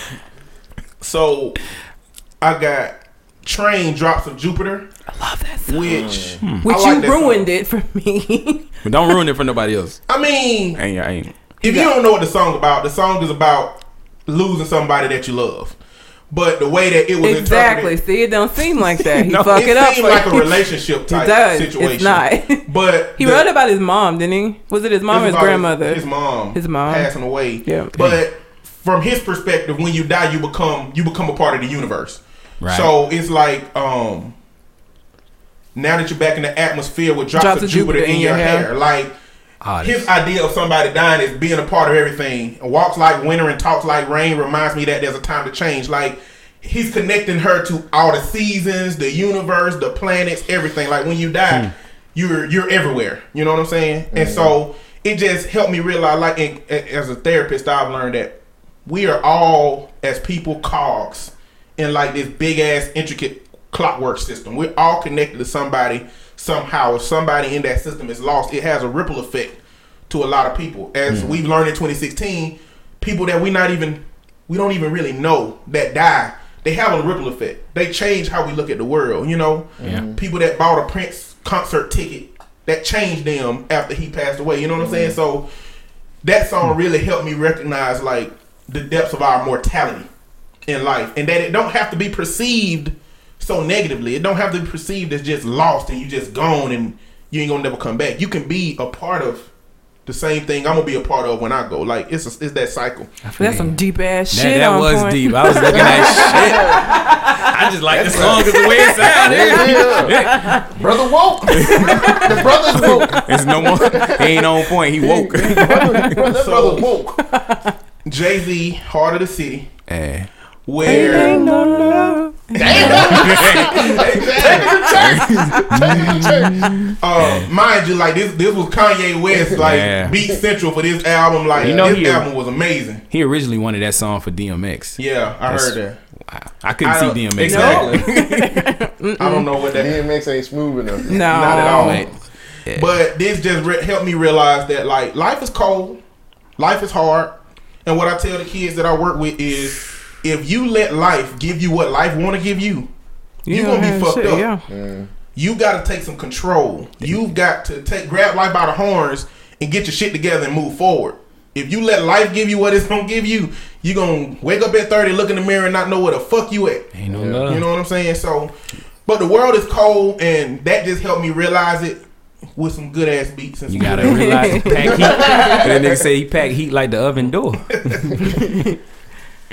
So I got Train Drops of Jupiter, I love that song. which hmm. Which like you ruined song. it for me. But don't ruin it for nobody else. I mean, I ain't, I ain't. if you don't know what the song about, the song is about losing somebody that you love. But the way that it was exactly. interpreted, See, it don't seem like that. He No, fuck it, it, up seemed for like a relationship type It does. situation. It's not. But he the- wrote about his mom, didn't he? Was it his mom or his grandmother? His mom. His mom. passing away. Yeah. But from his perspective, when you die, you become you become a part of the universe. Right. So it's like um now that you're back in the atmosphere with drops, of, Jupiter, in your hair, like His idea of somebody dying is being a part of everything. Walks like winter and talks like rain reminds me that there's a time to change. Like he's connecting her to all the seasons, the universe, the planets, everything. Like when you die, hmm. you're you're everywhere. You know what I'm saying? And so hmm. it just helped me realize, like in, as a therapist, I've learned that we are all as people cogs in like this big ass intricate clockwork system. We're all connected to somebody somehow. If somebody in that system is lost, it has a ripple effect to a lot of people. As mm. we've learned in 2016, people that we not even we don't even really know that die, they have a ripple effect. They change how we look at the world. You know, Yeah. Mm. people that bought a Prince concert ticket that changed them after he passed away. You know what I'm saying? Mm. So that song really helped me recognize like the depths of our mortality in life and that it don't have to be perceived so negatively. It don't have to be perceived as just lost and you just gone and you ain't gonna never come back. You can be a part of the same thing I'm gonna be a part of when I go. Like it's a, it's that cycle. That's some deep ass shit. that on was point. deep. I was looking at shit. I just like the song because the way it sounded. Yeah. Brother woke. the brother's woke. It's no more. He ain't on point. He woke. That brother So- woke. Jay Z, Heart of the City, Eh. Where Ain't no love. uh, mind you, like this this was Kanye West like Yeah. beat central for this album. Like You know this he- album was amazing. He originally wanted that song for DMX. Yeah, I That's- heard that. Wow. I couldn't I see don't- DMX. Exactly. I don't know what that DMX ain't smooth enough. No. Not at all. Right. But this just re- helped me realize that like life is cold, life is hard, and what I tell the kids that I work with is, if you let life give you what life want to give you, you Yeah, gonna be fucked shit, up. Yeah. You got to take some control. You've got to take grab life by the horns and get your shit together and move forward. If you let life give you what it's gonna give you, you're gonna wake up at 30, look in the mirror, and not know where the fuck you at. Ain't no Yeah. love. You know what I'm saying? So, but the world is cold, and that just helped me realize it with some good ass beats. And You gotta good- realize pack heat. that nigga say he pack heat like the oven door.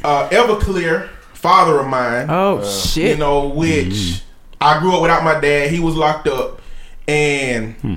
uh, Everclear, father of mine. Oh you shit! You know, which mm-hmm. I grew up without my dad. He was locked up, and hmm.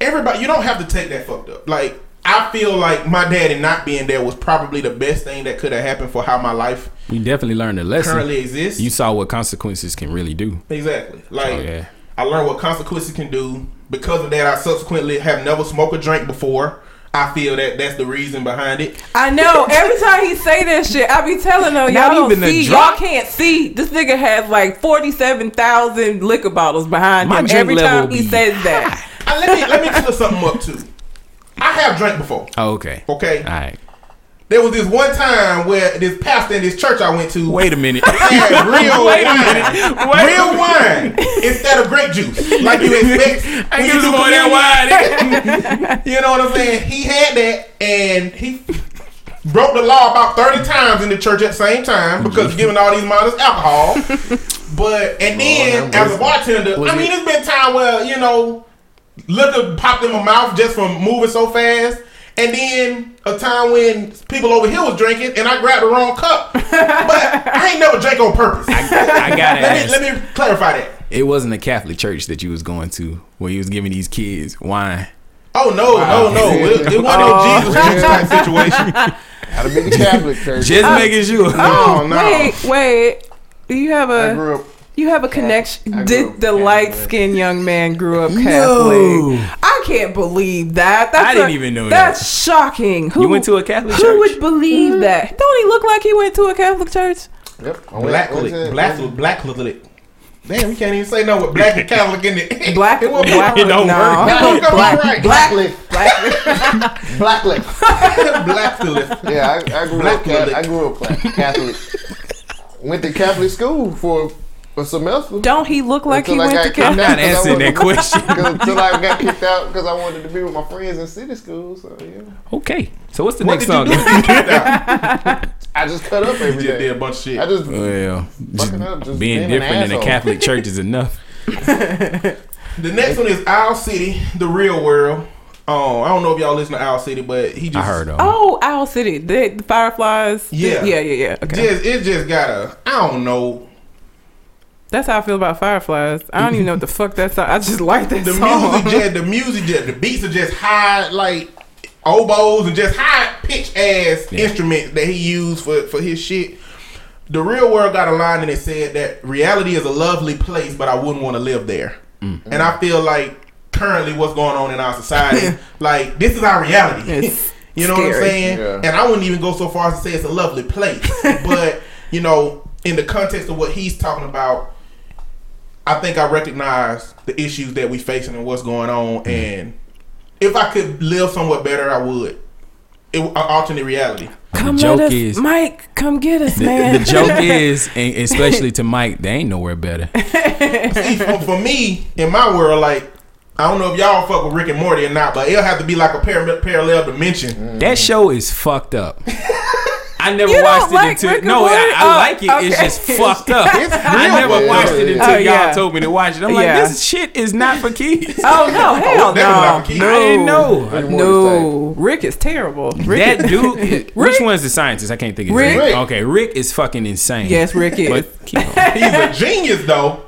everybody, you don't have to take that fucked up. Like I feel like my daddy not being there was probably the best thing that could have happened for how my life You definitely learned a lesson. currently exists. You saw what consequences can really do. exactly. Like Oh yeah. I learned what consequences can do. Because of that, I subsequently have never smoked a drink before. I feel that that's the reason behind it. I know. Every time he say that shit, I be telling him, y'all Not don't even a see. Y'all can't see. This nigga has like forty-seven thousand liquor bottles behind My him. Every time he be says that. Uh, let me let me clear something up too. I have drank before. Oh, okay. Okay, All right. There was this one time where this pastor in this church I went to Wait a minute. had real Wait a wine, minute. Wait. real wine instead of grape juice, like you expect. I give you some do that wine. You know what I'm saying? He had that, and he broke the law about 30 times in the church at the same time because giving all these minors alcohol. But and then as a bartender, I mean, it's been time where you know liquor popped in my mouth just from moving so fast. And then a time when people over here was drinking and I grabbed the wrong cup. But I ain't never drank on purpose. I got it. let, me, let me clarify that. It wasn't a Catholic church that you was going to where you was giving these kids wine. Oh no, no, no! It, it wasn't Oh. a Jesus Christ type situation. Gotta be the Catholic church. Just making sure. Oh, no, no. Wait, wait. Do You have I a grew up. You have a connection. Did the light skinned young man grew up No. Catholic? I can't believe that. That's I didn't a- even know That's that. That's shocking. Who You went to a Catholic Who church? Who would believe mm-hmm. that? Don't he look like he went to a Catholic church? Yep. I went- Black went Catholic, black, black Catholic. Damn, you can't even say no with black and Catholic in it. Black, it won't black, It don't no. work. It won't come black, out right. black, Blacklift. black. Blacklift. black Catholic. Yeah, I, I grew Black up. Catholic. Catholic. I grew up Catholic. Went to Catholic school for a semester. Don't he look like he I went to got kicked I'm Catholic? not answering that question. Until I got kicked out because I wanted to be with my friends in city school. So yeah, Okay. So what's the What next did song? you kicked? I just cut up You every just did a bunch of shit. I just Well, just up, just being being different in a. Catholic church is enough. the next one is Owl City, the real world. Oh, I don't know if y'all listen to Owl City, but he just I heard of. Oh, Owl City, the, the Fireflies. Yeah. yeah, yeah, yeah. Okay, Just it just got a I don't know. That's how I feel about Fireflies. I don't even know what the fuck that's. I just like that The song. music just the music just the beats are just high like oboes and just high pitch ass Yeah. instruments that he used for for his shit. The real world got a line and it said that reality is a lovely place, but I wouldn't want to live there. Mm. And I feel like currently what's going on in our society, like this is our reality. It's you know what I'm saying? Yeah. And I wouldn't even go so far as to say it's a lovely place, but you know, in the context of what he's talking about, I think I recognize the issues that we facing and what's going on. Mm-hmm. And if I could live somewhat better, I would. It, an alternate reality. Come the joke us, is Mike. Come get us, man. the joke is, and especially to Mike, they ain't nowhere better. See, for, for me, in my world, like I don't know if y'all fuck with Rick and Morty or not, but it'll have to be like a par- parallel dimension. That show is fucked up. I never You watched it like until Rick no, I, I Oh, like it. It's just fucked up. I never watched it oh, until Oh, y'all yeah. told me to watch it. I'm Yeah. like, this shit is not for kids. oh no, hell oh, no, not for kids. no, I didn't know. Rick and Morty's No, Rick is terrible. Rick That is- dude, which one's the scientist? I can't think of his Rick. name. Rick. Okay, Rick is fucking insane. Yes, Rick is. But keep on. He's a genius, though.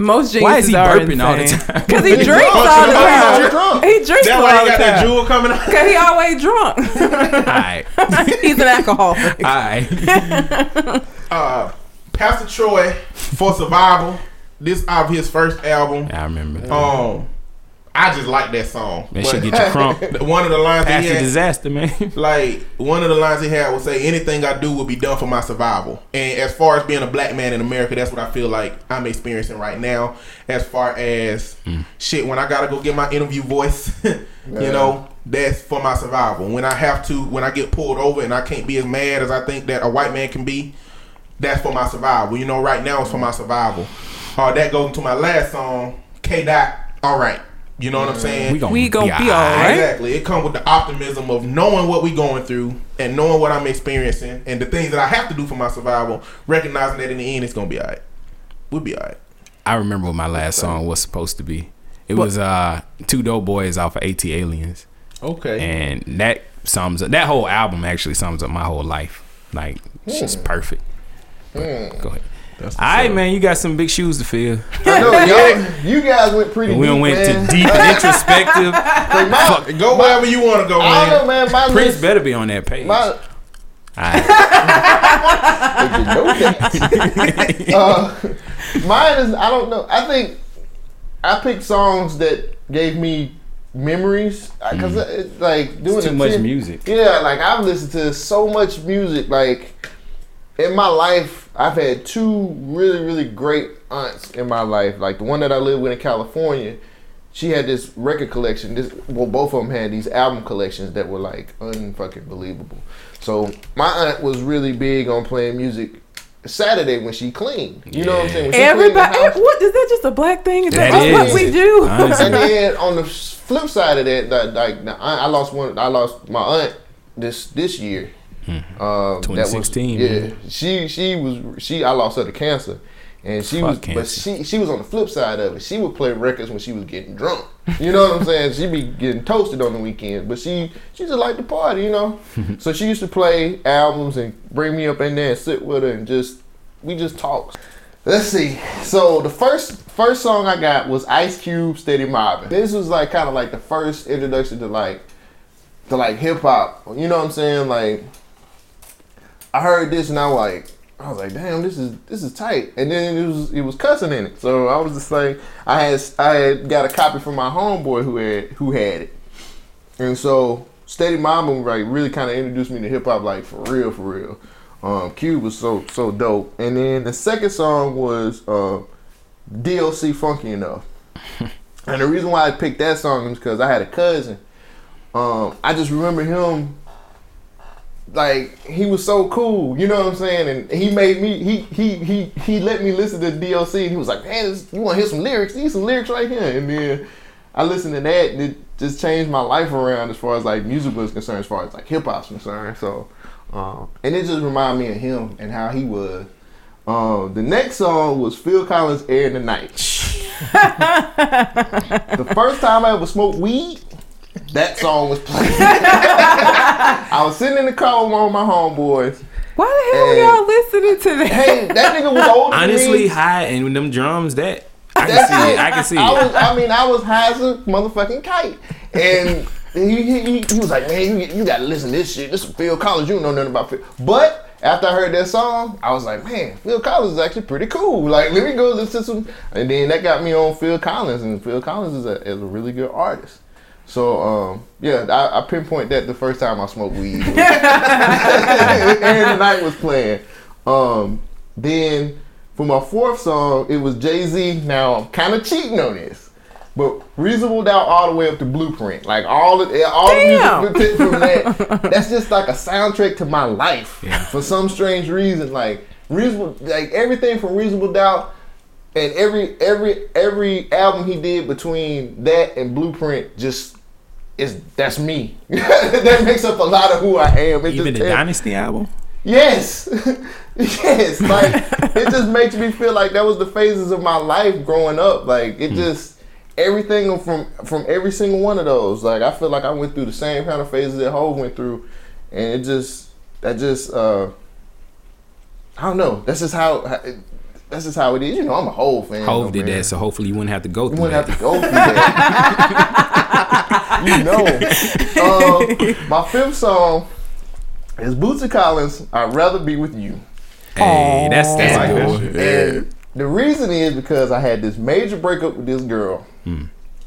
Most geniuses Why is he are burping all the time? Because he He's drinks drunk. all the Somebody's time. drunk. He drinks That's all why he the got that time. jewel coming out. Because he always drunk. Alright. He's an alcoholic. Alright. Uh, Pastor Troy for Survival. This of his first album. I remember. Um, I just like that song. That But should get you crunk. one of the lines Past he had, disaster, man. like one of the lines he had would say, "Anything I do will be done for my survival." And as far as being a black man in America, that's what I feel like I'm experiencing right now. As far as shit, when I gotta go get my interview voice, you know, that's for my survival. When I have to, when I get pulled over and I can't be as mad as I think that a white man can be, that's for my survival. You know, right now it's for my survival. Uh, that goes into my last song, K Dot. All right, You know what I'm saying? We gonna, We gonna be all right. Exactly. It comes with the optimism of knowing what we going through and knowing what I'm experiencing and the things that I have to do for my survival, recognizing that in the end it's gonna be alright. We'll be alright. I remember what my last song was supposed to be. It was uh two dope boys off of ATLiens, Okay. and that sums up that whole album. Actually, sums up my whole life. Like it's just perfect. But Go ahead. That's All right, man. You got some big shoes to fill. I know, y'all, you guys went pretty We deep, done went man. to deep and introspective. Like, my, Go wherever you want to go, I don't man. know, man. My Prince list, better be on that page. my, All right. If you know that. uh, mine is I don't know. I think I picked songs that gave me memories because it's like doing It's too much ten- music. Yeah, like I've listened to so much music. Like in my life, I've had two really really great aunts in my life. Like the one that I live with in California. She had this record collection. This well, both of them had these album collections that were like unfucking believable. So my aunt was really big on playing music Saturday when she cleaned. You know what I'm saying? When she the Everybody, house. what is that? Just a black thing? Is that, That just what is. we do? Honestly. and then on the flip side of that, that like I lost one. I lost my aunt this this year. Um, that was- 2016, yeah, man. she she was she. I lost her to cancer, and she Fuck was but she she was on the flip side of it. She would play records when she was getting drunk. You know what I'm saying? She'd be getting toasted on the weekend, but she she just liked to party, you know. so she used to play albums and bring me up in there and sit with her and just we just talked. Let's see. So the first first song I got was Ice Cube Steady Mobbing. This was like kind of like the first introduction to like to like hip hop. You know what I'm saying? Like I heard this and I was like I was like, damn, this is this is tight. And then it was it was cussing in it. So I was just like I had I had got a copy from my homeboy who had who had it. And so Steady Mobbing like really kind of introduced me to hip hop like for real for real. Um, Cube was so so dope. And then the second song was uh, D.O.C. Funky Enough. and the reason why I picked that song is because I had a cousin. Um, I just remember him like he was so cool, you know what I'm saying? And he made me he he he he let me listen to D.O.C. and he was like, Man, this, you wanna hear some lyrics? These some lyrics right here. And then I listened to that and it just changed my life around as far as like music was concerned, as far as like hip hop's concerned. So um, and it just reminded me of him and how he was. Um, the next song was Phil Collins' Air in the Night. the first time I ever smoked weed, that song was playing. I was sitting in the car with one of my homeboys. Why the hell Hey. y'all listening to that? Hey, that nigga was old. Honestly, high and with them drums, that I can see it. it. I can see I it. was, I mean, I was high as a motherfucking kite, and he, he, he, he was like, "Man, you, you gotta listen to this shit. This is Phil Collins. You don't know nothing about Phil." But after I heard that song, I was like, "Man, Phil Collins is actually pretty cool. Like, let me go listen to some." And then that got me on Phil Collins, and Phil Collins is a, is a really good artist. So um, yeah, I, I pinpoint that the first time I smoked weed. and the night was playing. Um, then for my fourth song, it was Jay Z. Now I'm kind of cheating on this, but Reasonable Doubt all the way up to Blueprint, like all the all Damn. the music from that. That's just like a soundtrack to my life. Yeah. For some strange reason, like reasonable, like everything from Reasonable Doubt. And every every every album he did between that and Blueprint just is that's me. that makes up a lot of who I am. It Even the Dynasty album. Yes, yes. Like it just makes me feel like that was the phases of my life growing up. Like it just everything from from every single one of those. Like I feel like I went through the same kind of phases that Hove went through, and it just that just uh I don't know. That's just how. how it, that's just how it is. You know, I'm a Hove fan. Hove did man. that, so hopefully you wouldn't have to go You wouldn't that. have to go through that. you know. Um, my fifth song is Bootsy Collins. I'd rather be with you. Hey, that's that's like a that good And the reason is because I had this major breakup with this girl.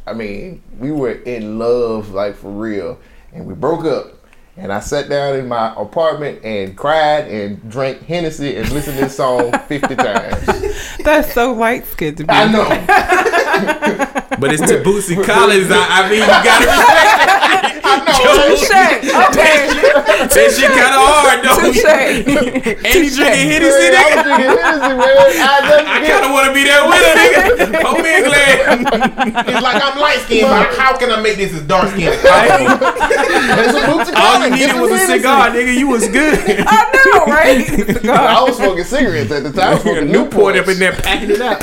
I mean, we were in love, like for real, and we broke up. And I sat down in my apartment and cried and drank Hennessy and listened to this song 50 times. That's so light skinned to me. I know. But it's Bootsy Collins. I, I mean, you gotta respect I know. Touche. Okay. it. That shit kind of hard though. Touche. and he drinking Hennessy, Man, I nigga. was drinking Hennessy, man. I never I kind of want to be there with her, nigga. Hope me and glad. it's like I'm light skinned, but how can I make this as dark skinned as possible? And some Bootsy All you needed was a Hennessy. cigar, nigga. You was good. I know, right? I was smoking cigarettes at the time. I was smoking Newport up Newports. in there packing it out.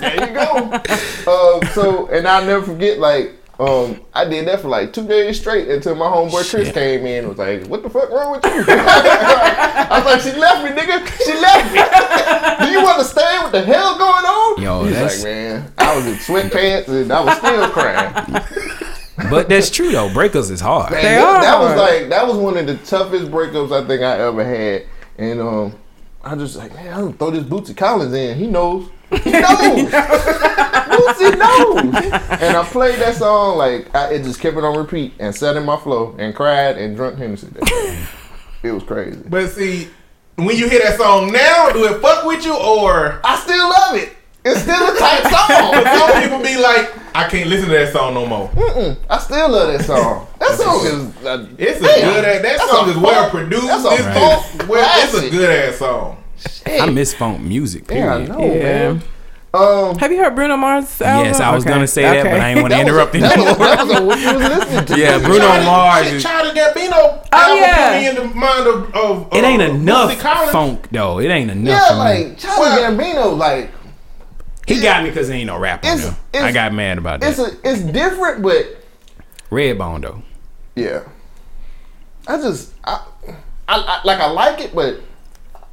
There you go. Uh, so, and I'll never forget, like, um, I did that for like two days straight until my homeboy Chris Shit. came in and was like, "What the fuck wrong with you?" I was like, "She left me, nigga. She left me. Do you understand what the hell going on?" Yo, He's that's- like, "Man, I was in sweatpants and I was still crying." But that's true though. Breakups is hard. Man, They that, are that was like that was one of the toughest breakups I think I ever had, and um, I just like, man, I'm gonna throw this Bootsy Collins in. He knows. He knows. Bootsy knows. And I played that song like I, it just kept it on repeat and sat in my flow and cried and drunk Hennessy. it was crazy. But see, when you hear that song now, do it fuck with you or? I still love it. It's still a tight But song. some people be like, I can't listen to that song no more. Mm-mm, I still love that song. That song is. Uh, It's a damn, good ass. That song is well produced. that's a It's, funk well, it's a good ass song. I miss funk music. Yeah, I Period. know, Yeah. man. Um, Have you heard Bruno Mars album? Yes, I was Okay. gonna say that, but I didn't want to that was, interrupt that, was, anymore. that was a, what you was listening to. Yeah, Bruno Childish- Mars shit, is- Childish Gambino. Oh, album yeah. put me in the mind of. of It ain't uh, enough funk though. It ain't enough. Yeah, for like Charlie Well- Gambino, like he got me because ain't no rap on It's- there. it's- I got mad about it's that. a, it's different, but Redbone though. yeah. I just I, I, I like I like it, but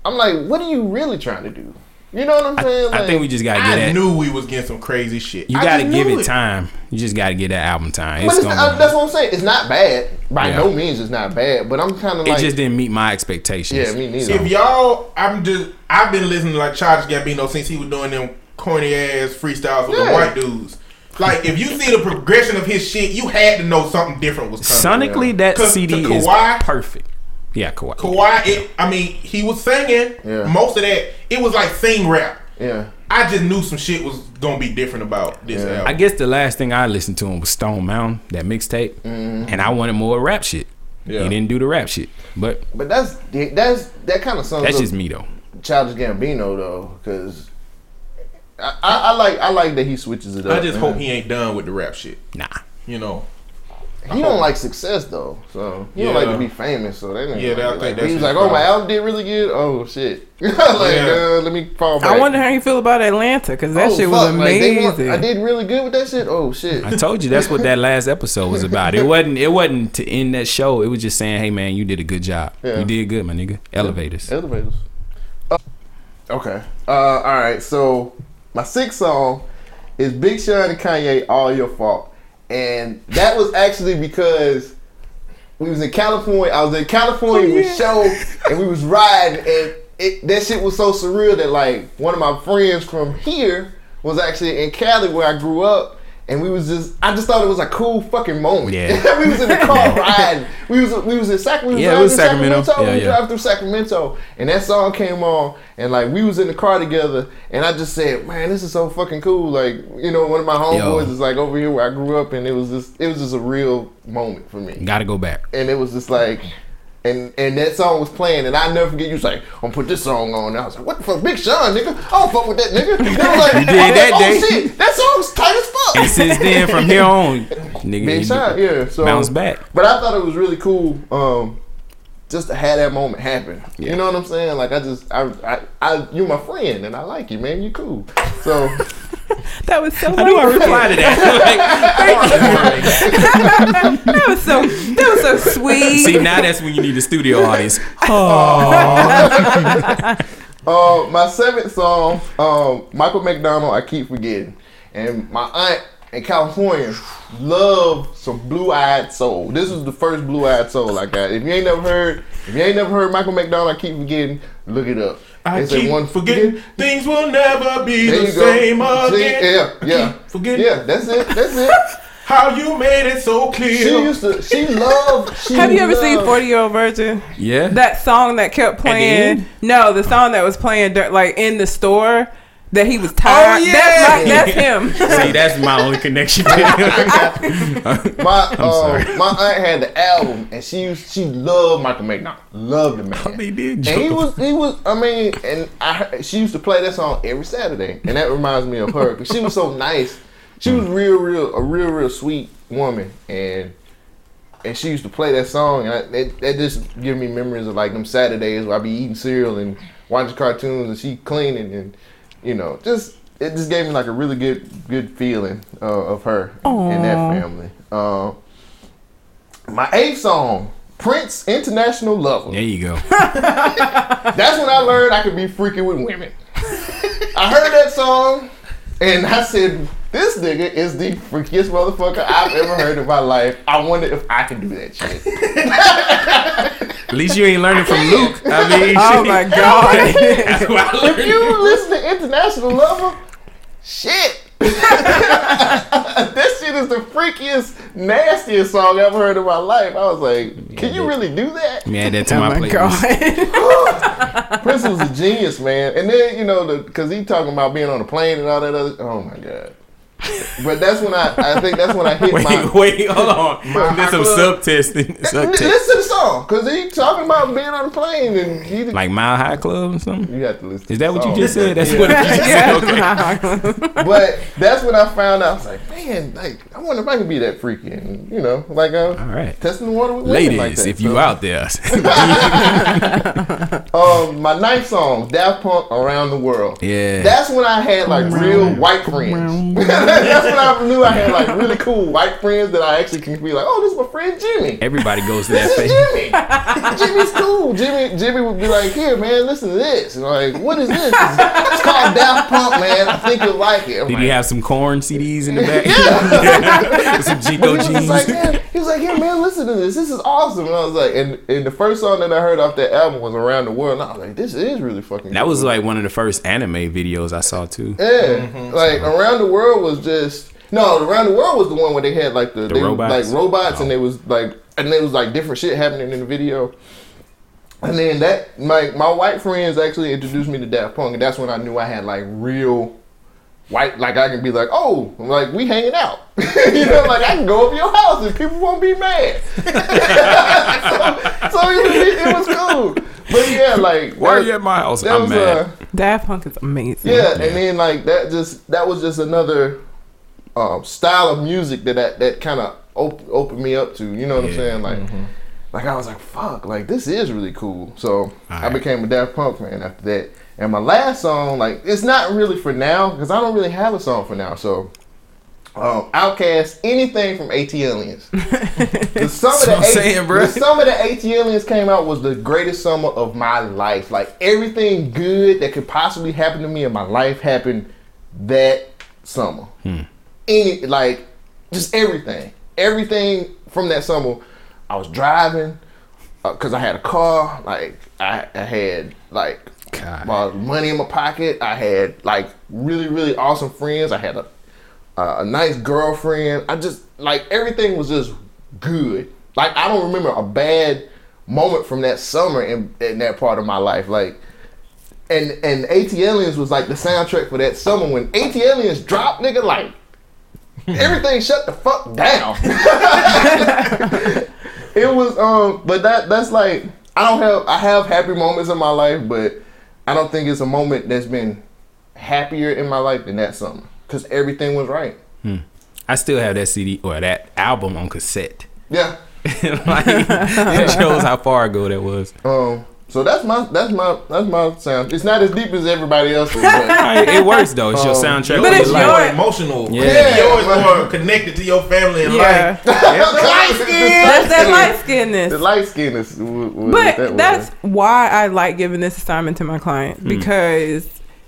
I'm like, what are you really trying to do? You know what I'm saying? I Like, think we just gotta I get that. knew we was getting some crazy shit. You I gotta give knew it time. You just gotta get that album time. But It's it's, gonna. uh, that's what I'm saying. It's not bad. By Yeah. no means, it's not bad. But I'm kind of like it just didn't meet my expectations. yeah, me neither. If y'all, I'm just, I've been listening to like Charles Gambino since he was doing them corny ass freestyles with the white dudes. Like, if you see the progression of his shit, you had to know something different was coming. Sonically, that 'Cause CD the is perfect. Yeah, Kauai. Kauai, it, I mean, he was singing. Yeah. Most of that, it was like sing rap. yeah, I just knew some shit was gonna be different about this Yeah. album. I guess the last thing I listened to him was Stone Mountain, that mixtape, mm-hmm. and I wanted more rap shit. Yeah. He didn't do the rap shit, but but that's that's that kind of sums that's up just me though. Childish Gambino though, because I, I, I like I like that he switches it up. I just man. hope he ain't done with the rap shit. Nah, You know, He don't like success though, so he don't like to be famous. So that ain't Yeah, that- I like, think like, that's he was his like, "Oh, my album did really good. Oh shit!" like, Yeah. uh, let me fall back. I wonder how you feel about Atlanta because that Oh, shit was fuck, like, they want- amazing. I did really good with that shit. Oh shit! I told you that's what that last episode was about. It wasn't. It wasn't to end that show. It was just saying, "Hey man, you did a good job. Yeah. You did good, my nigga. Elevators." Elevators. Uh, okay. Uh, all right. So my sixth song is Big Sean and Kanye. All your fault, and that was actually because we was in California. I was in California with show, and we was riding, and it, that shit was so surreal that like one of my friends from here was actually in Cali where I grew up. And we was just, I just thought it was a cool fucking moment. Yeah. we was in the car riding. We was, we was in Sac- we was Yeah, it was Sacramento. Sacramento. Yeah, we yeah. driving through Sacramento, and that song came on, and like we was in the car together, and I just said, "Man, this is so fucking cool!" Like you know, one of my homeboys is like over here where I grew up, and it was just it was just a real moment for me, Got to go back. and it was just like. And and that song was playing, and I never forget. You was like, "I'm gonna put this song on." And I was like, "What the fuck, Big Sean, nigga? I don't fuck with that nigga." And I was like, You did that oh, day. shit, that song's tight as fuck. And since then, from here on, nigga, Big Sean, yeah. So bounce back. But I thought it was really cool, um, just to have that moment happen. Yeah. You know what I'm saying? Like I just, I, I, I, you my friend, and I like you, man. You cool. So that was so. How do I nice. reply to that? That was so. That was so sweet. See, now that's when you need a studio audience. Uh, my seventh song, um, Michael McDonald, I keep forgetting, and my aunt in California love some Blue Eyed Soul. This is the first Blue Eyed Soul I got. If you ain't never heard, if you ain't never heard Michael McDonald, I keep forgetting. Look it up. I It's a keep one- forgetting things will never be There the you go. same See? again. Yeah, I yeah, keep forgetting yeah. That's it. That's it. how you made it so clear. She used to. She loved. She Have you ever seen Forty Year Old Virgin? Yeah. That song that kept playing. end? No, the song that was playing like in the store. That he was tired. Oh, yeah. That's, my, that's him. See, that's my only connection. to him. My sorry. uh, my aunt had the album, and she used, she loved Michael McDonald, loved the man. They did. And he was, he was. I mean, and I, she used to play that song every Saturday, and that reminds me of her because she was so nice. She was real, real, a real, real sweet woman, and and she used to play that song, and I, that, that just give me memories of like them Saturdays where I be eating cereal and watching cartoons, and she cleaning, and you know, just it just gave me like a really good, good feeling uh, of her and that family. Um, my eighth song, Prince International Lover. There you go. That's when I learned I could be freaking with women. I heard that song and I said, this nigga is the freakiest motherfucker I've ever heard in my life. I wonder if I can do that shit. At least you ain't learning from Luke. I mean, Oh my god. That's what I If you listen to International Lover, shit. that shit is the freakiest, nastiest song I've ever heard in my life. I was like, can you really do that? Yeah, that to Oh my, my god. Prince was a genius, man. And then you know, the because he talking about being on a plane and all that other. Oh my god. But that's when I, I think that's when I hit Wait, my. wait, hold on. My There's some club. sub testing. Sub Listen test. to the song, cause he talking about being on a plane and he. Like Mile High Club or something? you have to listen. Is that the what you just said? That's what you just said. Okay. But that's when I found out. I was like, man, like I wonder if I can be that freaky and you know, like uh, All right. testing the water with Ladies, like that. if you out there, um, my ninth song, Daft Punk, Around the World. yeah. That's when I had like real white friends. That's when I knew I had like really cool white friends that I actually can be like, oh, this is my friend Jimmy. Everybody goes to that This phase. Jimmy. Jimmy's cool. Jimmy Jimmy would be like, here, man, listen to this. And I'm like, what is this? It's, it's called Daft Punk, man. I think you'll like it. I'm Did like, he have some Korn CDs in the back? With some But Chico he was like, jeans. He was like, yeah, man, listen to this. This is awesome. And I was like, and, and the first song that I heard off that album was Around the World. And I was like, this is really fucking That was like one of the first anime videos I saw too. Yeah, mm-hmm. like mm-hmm. around the world was just no. Around the world was the one where they had like the, they, robots? like robots, Oh. and they was like and there was like different shit happening in the video. And then that my my white friends actually introduced me to Daft Punk, and that's when I knew I had like real white. Like I can be like, oh, like we hanging out, you know, like I can go over your house and people won't be mad. so, so it, it was cool. But yeah, like Why are that- you at my house? that I'm was, mad. uh, Daft Punk is amazing. yeah, and then like that just that was just another um, style of music that that, that kind of op- opened me up to. You know what I'm saying? Like, like I was like, fuck, like this is really cool. So I became a Daft Punk fan after that. And my last song, like, it's not really for now because I don't really have a song for now. So. Um, OutKast, anything from ATLiens. the summer That's what that I'm AT saying, bruh. the summer that ATLiens came out was the greatest summer of my life. Like everything good that could possibly happen to me in my life happened that summer. Any like just everything, everything from that summer. I was driving because I had a car. Like I, I had like my money in my pocket. I had like really really awesome friends. I had a uh, a nice girlfriend. I just like everything was just good. Like I don't remember a bad moment from that summer in, in that part of my life. Like and and ATLiens was like the soundtrack for that summer when ATLiens dropped, nigga. Like everything shut the fuck down. it was um, but that that's like I don't have I have happy moments in my life, but I don't think it's a moment that's been happier in my life than that summer because everything was right. Hmm. I still have that CD or that album on cassette. Yeah. like, it shows how far ago that was. Um. So that's my that's my that's my sound. It's not as deep as everybody else's, but it works though. It's your Um, soundtrack. But it's your your- life. more emotional. Yeah. Yeah, yours more connected to your family and Yeah. life. That's the light skin. That's that light skinness. The light skin is. w- w- that But that's why I like giving this assignment to my Hmm. client because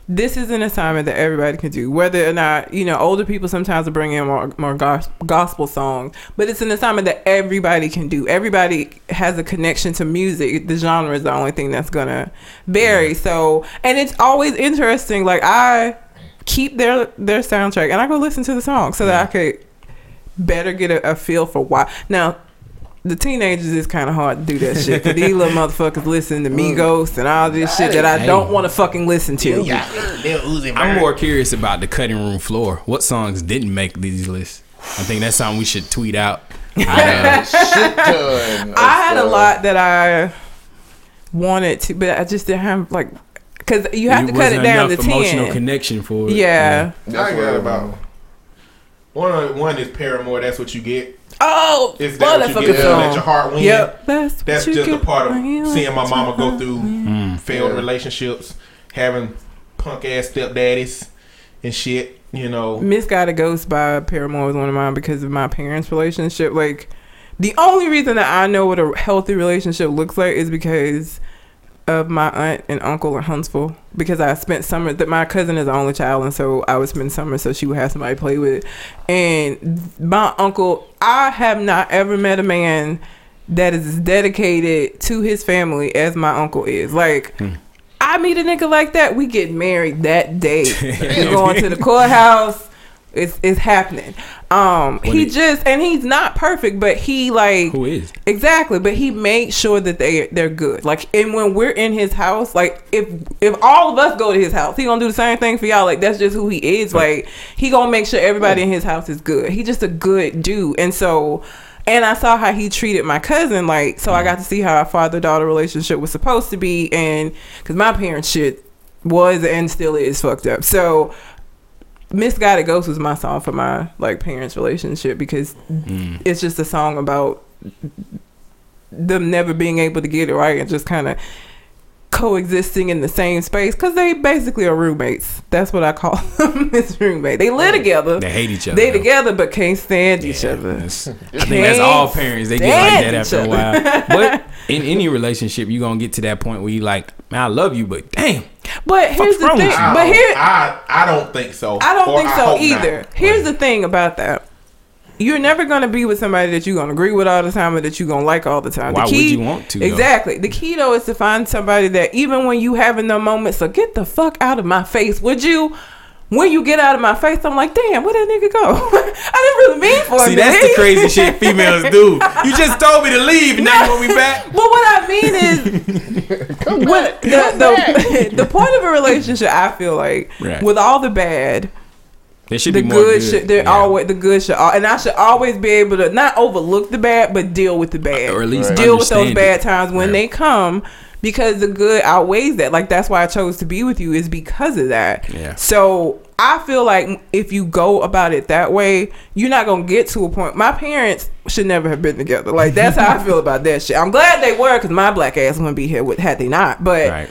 this is an assignment that everybody can do. Whether or not you know, older people sometimes will bring in more more gospel songs, but it's an assignment that everybody can do. Everybody has a connection to music. The genre is the only thing that's gonna vary. So, and it's always interesting. Like I keep their their soundtrack and I go listen to the song so that I could better get a, a feel for why. Now, the teenagers is kind of hard to do that shit. Cause these little motherfuckers listen to Migos and all this shit that I don't want to fucking listen to. Yeah, I'm more curious about the cutting room floor. What songs didn't make these lists? I think that's something we should tweet out. I, uh, Shit ton of I had a lot that I wanted to, but I just didn't have like, cause you have to cut it down to enough emotional ten. connection for it. Yeah. That's I what got about one. One is Paramore. That's what you get. Oh, It's love that that what you fucking get. Let your heart win. Yep. That's, That's just a part of when seeing my mama go through win. Mm. Mm. failed Yeah. relationships, having punk ass stepdaddies and shit. You know, Miss Got a Ghost by Paramore was one of mine because of my parents' relationship. Like, the only reason that I know what a healthy relationship looks like is because of my aunt and uncle in Huntsville. Because I spent summer that my cousin is the only child, and so I would spend summer so she would have somebody to play with. And my uncle, I have not ever met a man that is as dedicated to his family as my uncle is. Like. Hmm. I meet a nigga like that, we get married that day. we going to the courthouse. It's it's happening. Um, When he he- just and he's not perfect, but he like Who is? exactly. But he made sure that they they're good. Like, and when we're in his house, like if if all of us go to his house, he gonna do the same thing for y'all. Like that's just who he is. Like he gonna make sure everybody in his house is good. He just a good dude, and so. And I saw how he treated my cousin, like so. I got to see how a father daughter relationship was supposed to be, and because my parents shit was and still is fucked up. So Misguided Ghost was my song for my like parents relationship because mm. it's just a song about them never being able to get it right and just kind of coexisting in the same space because they basically are roommates. That's what I call them. It's roommate. They live together. They hate each other. They though. together but can't stand each other. I think that's all parents. They get like that after a while. But in any relationship, you're gonna get to that point where you like, man, I love you, but damn, But here's the wrong thing. But here, I I don't think so. I don't Or think so hope not. either. Here's the thing about that. You're never gonna be with somebody that you're gonna agree with all the time or that you're gonna like all the time. Why the would you want to, though? Exactly. The key though is to find somebody that even when you having the moments, so get the fuck out of my face, would you? When you get out of my face, I'm like, damn, where that nigga go? I didn't really mean for it. See, that's the crazy shit females do. You just told me to leave, and now you want me back. But what I mean is, when the, the, the point of a relationship, I feel like, Right. with all the bad, There should the be good, good. should they're Yeah. always the good should and I should always be able to not overlook the bad but deal with the bad or at least Right. deal with those bad it. times when Yeah. they come because the good outweighs that like that's why I chose to be with you is because of that Yeah. so I feel like if you go about it that way you're not gonna get to a point my parents should never have been together like that's how I feel about that shit I'm glad they were because my black ass wouldn't be here with had they not but Right.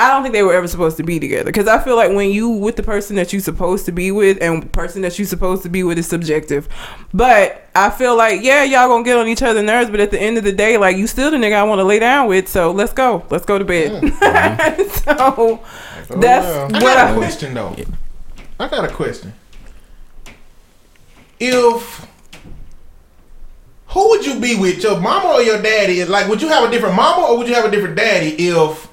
I don't think they were ever supposed to be together because I feel like when you with the person that you're supposed to be with and the person that you're supposed to be with is subjective. But I feel like yeah, y'all gonna get on each other's nerves, but at the end of the day, like you still the nigga I want to lay down with. So let's go, let's go to bed. so oh, that's yeah. I what got a I. question though. I got a question. If who would you be with, your mama or your daddy? Like, would you have a different mama or would you have a different daddy if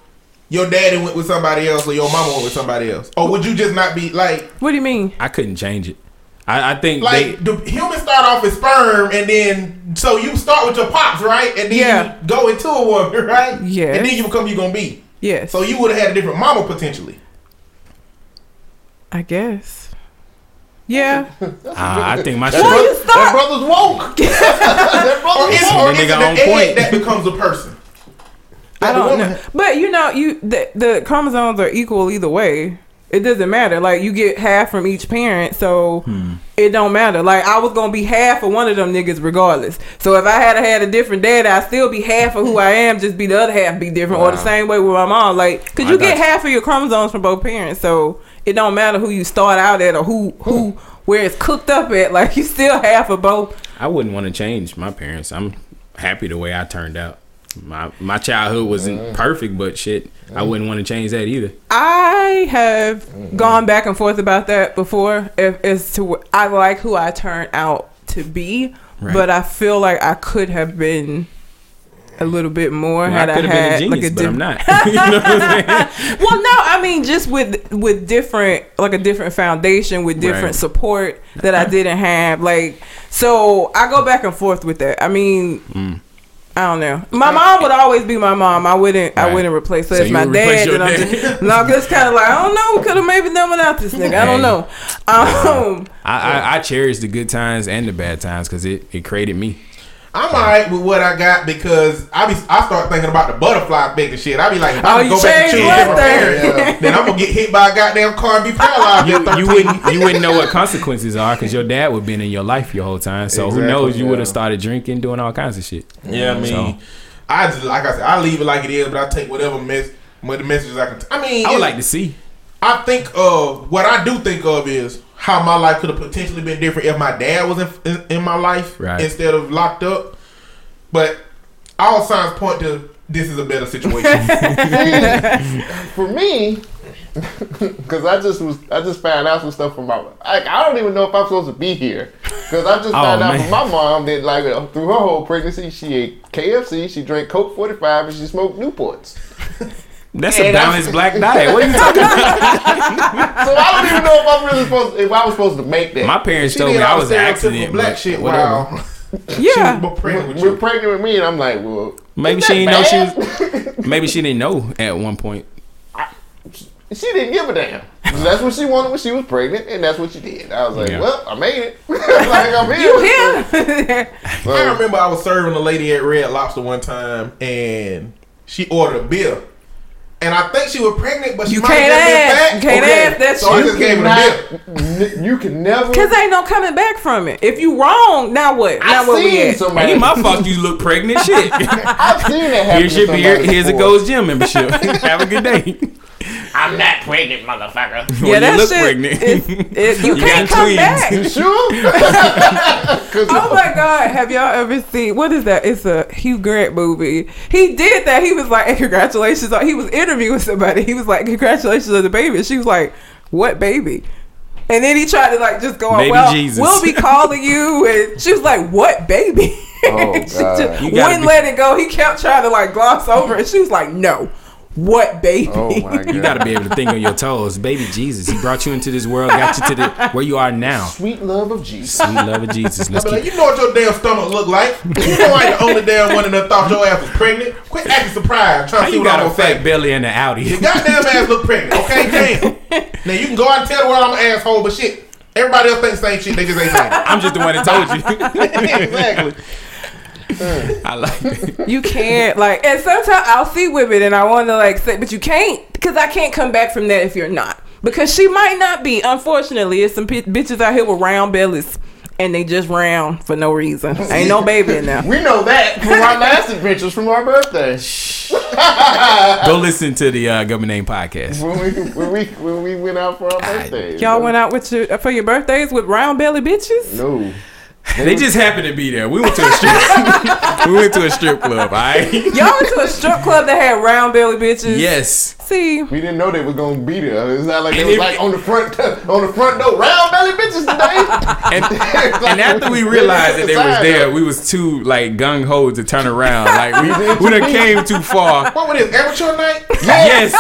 your daddy went with somebody else or your mama went with somebody else? Or would you just not be like, What do you mean? I couldn't change it. I, I think like they. do humans start off as sperm and then so you start with your pops, right? And then Yeah. you go into a woman, right? Yes. And then you become you gonna be. Yes, So you would have had a different mama potentially. I guess. Yeah. Ah, I think my That, shit. Why bro- you stop? that brother's woke. that brother's is, woke. or That is nigga on point. that becomes a person? I don't woman- know, but you know, you the, the chromosomes are equal either way. It doesn't matter. Like you get half from each parent, so Hmm. it don't matter. Like I was gonna be half of one of them niggas regardless. So if I had had a different dad, I'd still be half of who I am. Just be the other half be different, or the same way with my mom. Like, cause I you get you. half of your chromosomes from both parents, so it don't matter who you start out at or who who where it's cooked up at. Like you still half of both. I wouldn't want to change my parents. I'm happy the way I turned out. My my childhood wasn't perfect, but shit, I wouldn't want to change that either. I have mm. gone back and forth about that before. If as to I like who I turned out to be, Right. but I feel like I could have been a little bit more Well, had I I, have had been a genius, like a but I'm not. you know what I'm saying? well, no, I mean just with with different like a different foundation with different Right. support that I didn't have. Like so, I go back and forth with that. I mean, I don't know. My mom would always be my mom. I wouldn't. I wouldn't replace her So as my dad. And I'm just, no, I'm just kind of like I don't know. We could have maybe done without this nigga. I don't know. Um, I, I, I cherish the good times and the bad times because it, it created me. I'm alright with what I got because I be I start thinking about the butterfly effect and shit. I be like, if I Oh, can you go back to changed choose one different thing. parents, then I'm gonna get hit by a goddamn car and be paralyzed. You, you wouldn't you wouldn't know what consequences are because your dad would been in your life your whole time. So who Exactly, knows? You would have started drinking, doing all kinds of shit. Yeah, I mean, So- I just like I said, I leave it like it is, but I take whatever mess, what the messages I can. T- I mean, I would it- like to see. I think of what I do think of is how my life could have potentially been different if my dad was in, in, in my life Right. instead of locked up. But all signs point to this is a better situation. For me, because I just was, I just found out some stuff from my. Like, I don't even know if I'm supposed to be here, because I just Oh, found out man. from my mom that like through her whole pregnancy, she ate KFC, she drank Colt 45, and she smoked Newports. That's a And I'm- balanced black diet. What are you talking about? So I don't even know if I'm really supposed, if I was supposed to make that. My parents She told did me I was an accident. black shit whatever. while yeah. she was pregnant with We're you. pregnant with me, and I'm like, well, Maybe she didn't know she was. Maybe she didn't know at one point. she didn't give a damn. That's what she wanted when she was pregnant, and that's what she did. I was like, Yeah. well, I made it. like I'm here. You here? So, I remember I was serving a lady at Red Lobster one time, and she ordered a beer. And I think she was pregnant, but she You might can't have ask. just You been can't fat. ask that so I just gave her the beer. You can never. Cause ain't no coming back from it. If you wrong, now what? I Now what we seen at? somebody. Ain't my fault you look pregnant. Shit. I've seen that happen. Here's to your beer. Here's a before. Gold's Gym membership. Have a good day. I'm not pregnant, motherfucker. Yeah, you that look shit. pregnant. is- it- you, You can't come twins. back. You sure? 'Cause Oh my god, have y'all ever seen what is that? It's a Hugh Grant movie. He did that. He was like, hey, congratulations. He was interviewing somebody. He was like, Congratulations on the baby. And she was like, What baby? And then he tried to like just go on, Baby well, Jesus. we'll be calling you and she was like, What baby? Oh, And she God. just wouldn't be- let it go. He kept trying to like gloss over it. She was like, No. What baby? oh my god. You got to be able to think on your toes, baby Jesus. He brought you into this world, got you to the where you are now. Sweet love of Jesus. Sweet love of Jesus. Let's be like, you know what your damn stomach look like. You know I ain't the only damn one that thought your ass was pregnant. Quit acting surprised, trying How to see you what I'm got a gonna say. fat belly and an Audi? Your goddamn ass look pregnant, okay? Damn. Now you can go out and tell the world I'm an asshole, but shit, everybody else thinks the same shit. They just ain't saying it. I'm just the one that told you. exactly. I like it. You can't like, and sometimes I'll see women and I want to like say, but you can't because I can't come back from that if you're not because she might not be. Unfortunately, it's some p- bitches out here with round bellies and they just round for no reason. Ain't no baby in there. We know that from our last adventures from our birthday. Go listen to the uh, Government Name podcast. When we when we when we went out for our birthdays. Y'all went out with your for your birthdays with round belly bitches. No. They just happened to be there. We went to a strip. we went to a strip club. All right. Y'all went to a strip club that had round belly bitches. Yes. See, We didn't know they was gonna be there. It's not like And it was if- like on the front on the front door, round belly bitches today. And, and after we realized that they was there, we was too like gung ho to turn around. Like we we done came too far. What was this? Amateur night? Yes.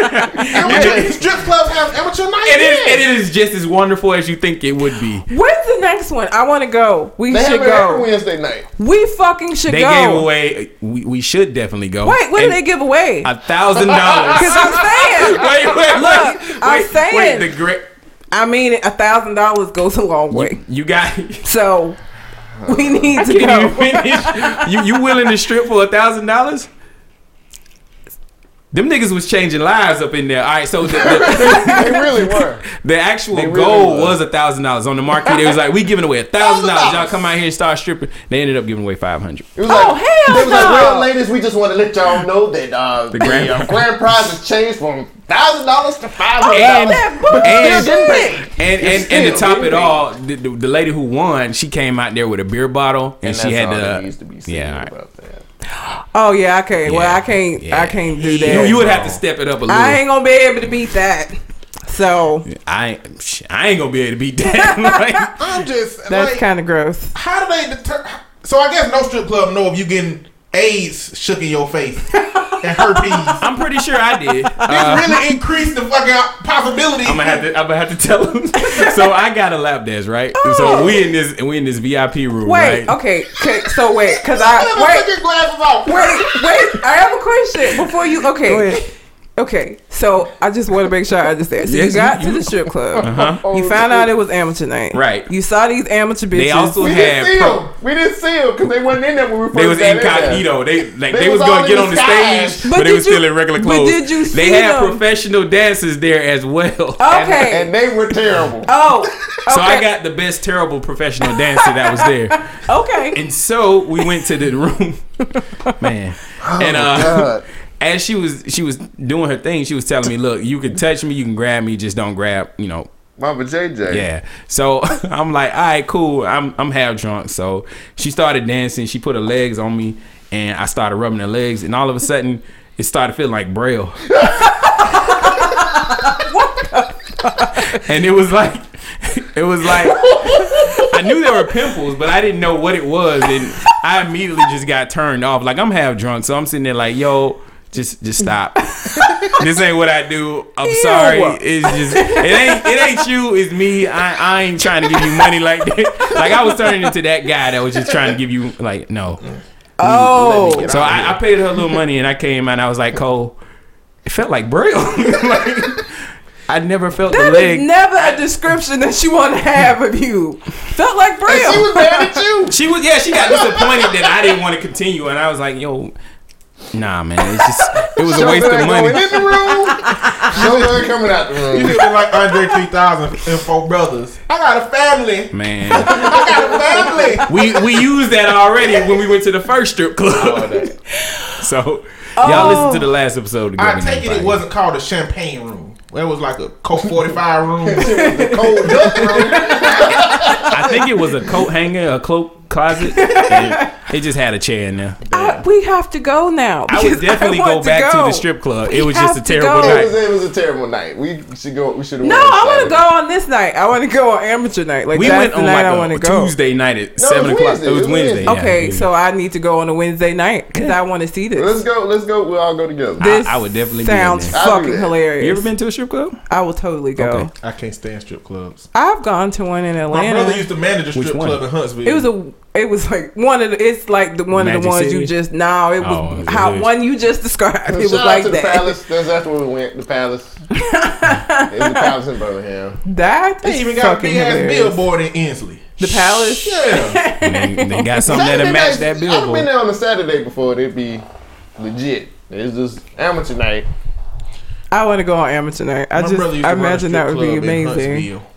Amateur, strip clubs have amateur night? It is, and it is just as wonderful as you think it would be. When's the next one? I want to go. We They should have it go. Wednesday night. We fucking should They go. gave away. We, we should definitely go. Wait, what did they give away? A thousand dollars. Because I'm saying, Wait, wait, wait. Look, I'm wait, saying- Wait, the great. I mean, a thousand dollars goes a long way. You got. So we need uh, to Can you go. You you willing to strip for a thousand dollars? Them niggas was changing lives up in there. All right, so the, the, They really were. the actual They really goal was. was a thousand dollars on the market. They was like, we giving away a thousand dollars. Y'all come out here and start stripping. They ended up giving away five hundred. It was Oh, like, hell They was like, well, ladies, we just want to let y'all know that uh, the, grand- uh, grand prize has changed from thousand dollars to five hundred And- dollars. that But and- still. And and, Still and to top getting it all, the, the, the lady who won, she came out there with a beer bottle and, And she had all to. needs to be said yeah, all right. About that. Oh yeah, I can't. Well, I can't. yeah. I can't do that. you would have to step it up a little. I ain't gonna be able to beat that. So I I ain't gonna be able to beat that. Like, I'm just that's like, kind of gross. how do they deter? So I guess no strip club know if you getting AIDS shook in your face. and herpes. I'm pretty sure I did. This Uh, really increased the fucking possibility. I'm gonna have to. I'm gonna have to tell him. so I got a lap dance, right? Oh. So we in this. We in this VIP room, Wait, right? okay, okay, so wait, cause I wait, take your glasses off. wait, wait. I have a question before you. Okay, Go ahead. Okay. So I just want to make sure I understand. So Yes, you got you- to the strip club. Uh-huh. You found out it was amateur night. Right. You saw these amateur bitches. They also We had didn't see pro- them. We didn't see them because they wasn't in there when we first They was in there. incognito. They like They they, was, was gonna get on the skies. stage, But but, they did was still in regular but clothes. did you they had them? professional dancers there as well. Okay. And they were terrible. oh. Okay. So I got the best terrible professional dancer that was there. Okay. And so we went to the room, man. and uh, God. As she was she was doing her thing, she was telling me, "Look, you can touch me, you can grab me, just don't grab, you know, Mama JJ. Yeah. So I'm like, all right, cool. I'm I'm half drunk. So she started dancing. She put her legs on me, and I started rubbing her legs, and all of a sudden, it started feeling like braille. and it was like, it was like, I knew there were pimples, but I didn't know what it was, and I immediately just got turned off. Like I'm half drunk, so I'm sitting there like, yo. Just, just stop. this ain't what I do. I'm Ew. sorry. It's just, it ain't, it ain't you. It's me. I, I ain't trying to give you money like that. Like I was turning into that guy that was just trying to give you, like, no. Oh. So I, I paid her a little money and I came and I was like, Cole, it felt like braille. like, I never felt the leg. is never a description that she want to have of you. Felt like And she was mad at you. she was, yeah, she got disappointed that I didn't want to continue. And I was like, yo, nah, man. It's just, it was a waste of money. going in the room. Showman coming out the You room. should be like Andre 3000 and four brothers. I got a family. Man. I got a family. We, we used that already when we went to the first strip club. So, y'all listen to the last episode. Of I take it it wasn't called a champagne room. It was like a Colt 45 room. The cold duck room. I think it was a coat hanger, a cloak closet. and it just had a chair in there. I- we have to go now. I would because definitely go back to, go. the strip club. We it was just a terrible go. It night. was, it was a terrible night. We should go. We should have. No, I want to go on this night. I want to go on amateur night. Like We that's went the on night I like want a to go. Tuesday night at No, seven o'clock. It was It Wednesday. Wednesday. yeah. Okay, so I need to go on a Wednesday night because I want to see this. Let's go. Let's go. We'll all go together. This I would definitely sounds there. Fucking hilarious. you ever been to a strip club? I will totally go. Okay. I can't stand strip clubs. I've gone to one in Atlanta. My brother used to manage a strip club in Huntsville. It was a. It was like one of the. It's like the one of the ones City? you just. No, it was Oh, it how is. one you just described. It was Shout out like to the that. palace. That's that's where we went. The palace. it was the palace in Birmingham. That They is even got a fucking big ass hilarious. billboard in Ensley. The palace. Yeah. And they, they got something that'll Saturday match nights, that I've been billboard. there on a Saturday before. It'd be legit. It's just amateur night. I want to go on amateur night. I My just. brother used I run a imagine that strip would be club in amazing. Huntsville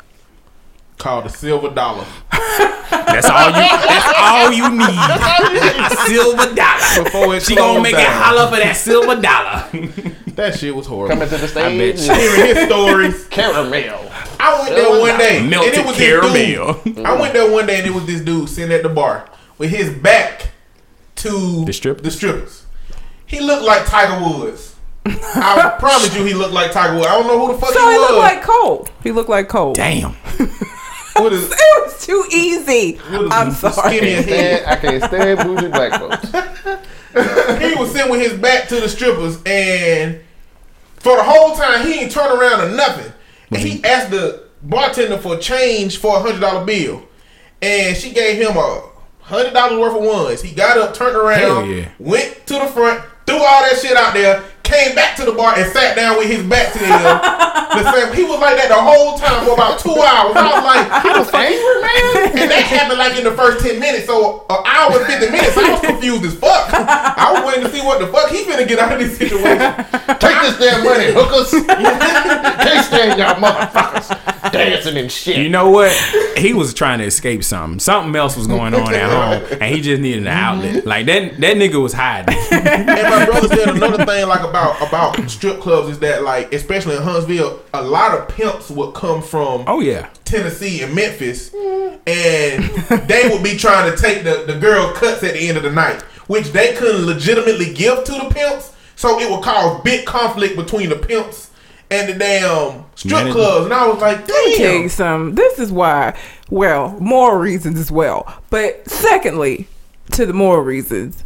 Called the Silver Dollar. That's all you. That's all you need. A silver dollar. Before She gonna closed make it down. holler for that silver dollar. That shit was horrible. Coming to the bet stage. you. Hearing his stories. Caramel. I went there one day. and it was caramel. This dude. I went there one day and it was this dude sitting at the bar with his back to The strippers? The strippers. He looked like Tiger Woods. I promise you, he looked like Tiger Woods. I don't know who the fuck So he he was. So he looked like Cole. He looked like Cole. Damn. What is- It was too easy. what is I'm sorry. skinny as hell. Stand, I can't stand bougie black folks. he was sitting with his back to the strippers, and for the whole time he ain't turn around or nothing. And he mm-hmm. asked the bartender for change for a hundred dollar bill, and she gave him a hundred dollars worth of ones. He got up, turned around, yeah. went to the front, threw all that shit out there, came back to the bar and sat down with his back to them. the same. He was like that the whole time for about two hours. I was like, He was angry, man. and that happened like in the first 10 minutes. So an hour and 50 minutes, I was confused as fuck. I was waiting to see what the fuck he finna get out of this situation. Take this damn money, hookers. Can't stand y'all motherfuckers dancing and shit. You know what? He was trying to escape something. Something else was going on at home, and he just needed an outlet. Like that. That nigga was hiding. And my brother said another thing like about about strip clubs is that like especially in Huntsville, a lot of pimps would come from Oh yeah. Tennessee and Memphis, and they would be trying to take the the girl cuts at the end of the night, which they couldn't legitimately give to the pimps. So it would cause big conflict between the pimps and the damn strip Manager. clubs. And I was like, Let me tell you damn. something. This is why, well, moral reasons as well. But secondly, to the moral reasons,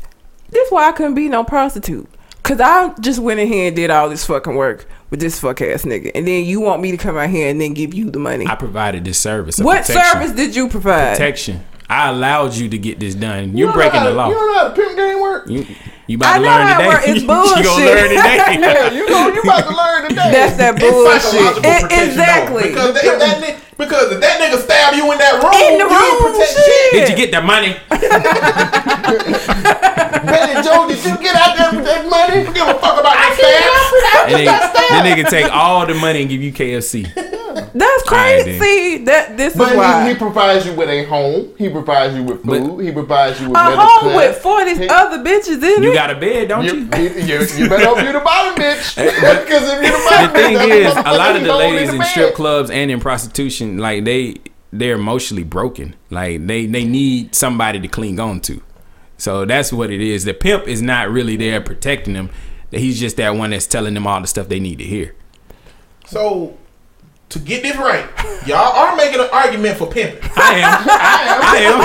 this why I couldn't be no prostitute. Cause I just went in here and did all this fucking work with this fuck ass nigga, and then you want me to come out here and then give you the money. I provided this service. what protection. service did you provide? Protection. I allowed you to get this done. You're You don't breaking know the how- You law. don't know how the pimp game work. You, you I about to know learn how it today. work. It's you bullshit. gonna learn today. Yeah, you know you about to learn today. That's that It's bullshit. psychological It- protection, exactly. though. Because if that, ni- because if that nigga stab you in that room, In the you room, protect shit. Did you get the money? Betty Joe, did you get out there with that money? You give a fuck about that stab? And then, then they can take all the money and give you KFC. That's crazy. that this is But why. he, he provides you with a home. He provides you with But- food. he provides you with a medical home care. with forty He- other bitches in You it. You got a bed, don't You, you? you, you, you better hope you're the bottom bitch. Because if you the the bottom thing bitch, is, a lot of the ladies in the strip clubs and in prostitution, like they they're emotionally broken. Like they they need somebody to cling on to. So that's what it is. The pimp is not really there protecting them. He's just that one that's telling them all the stuff they need to hear. So, to get this right, y'all are making an argument for pimping. I am. I am.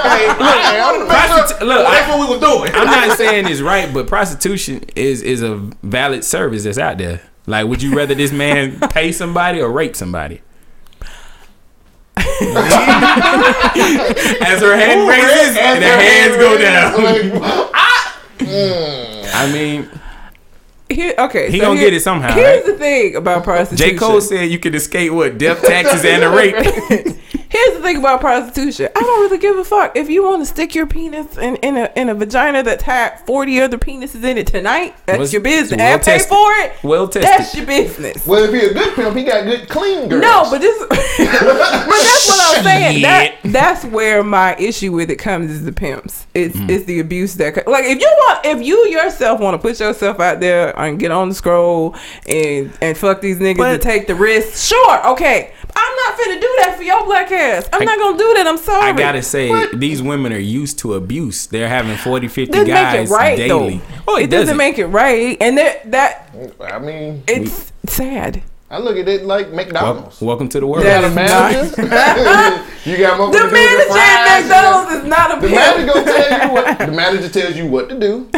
Okay, I am. Prostitu- look, Well, that's I- what we was doing. I'm not saying it's right, but prostitution is is a valid service that's out there. Like, would you rather this man pay somebody or rape somebody? As her hand raises and her hands go down. I mean, Here, okay, He so gonna here- get it somehow, Here's right? the thing about prostitution. J. Cole said you could escape what death, taxes, and a rape. Here's the thing about prostitution. I don't really give a fuck if you want to stick your penis in, in a in a vagina that's had forty other penises in it tonight. That's Was- your business. well and pay for it. Well tested. That's your business. Well, if he a good pimp, he got good clean girls. No, but this, but that's what I'm saying. That that's where my issue with it comes is the pimps. It's Mm. it's the abuse that like if you want if you yourself want to put yourself out there and get on the scroll and and fuck these niggas But- and take the risk. Sure, okay. I'm not finna do that for your black ass. I'm I- not gonna do that. I'm sorry. I gotta say, these women are used to abuse. They're having 40, 50 doesn't guys make it right daily. though. Oh, it, it doesn't doesn't. make it right, and that that I mean, it's sad. I look at it like Wel- McDonald's. welcome to the world. You got a manager. you got motherfuckers The manager at McDonald's is not a The pimp. manager gonna tell you what. The manager tells you what to do.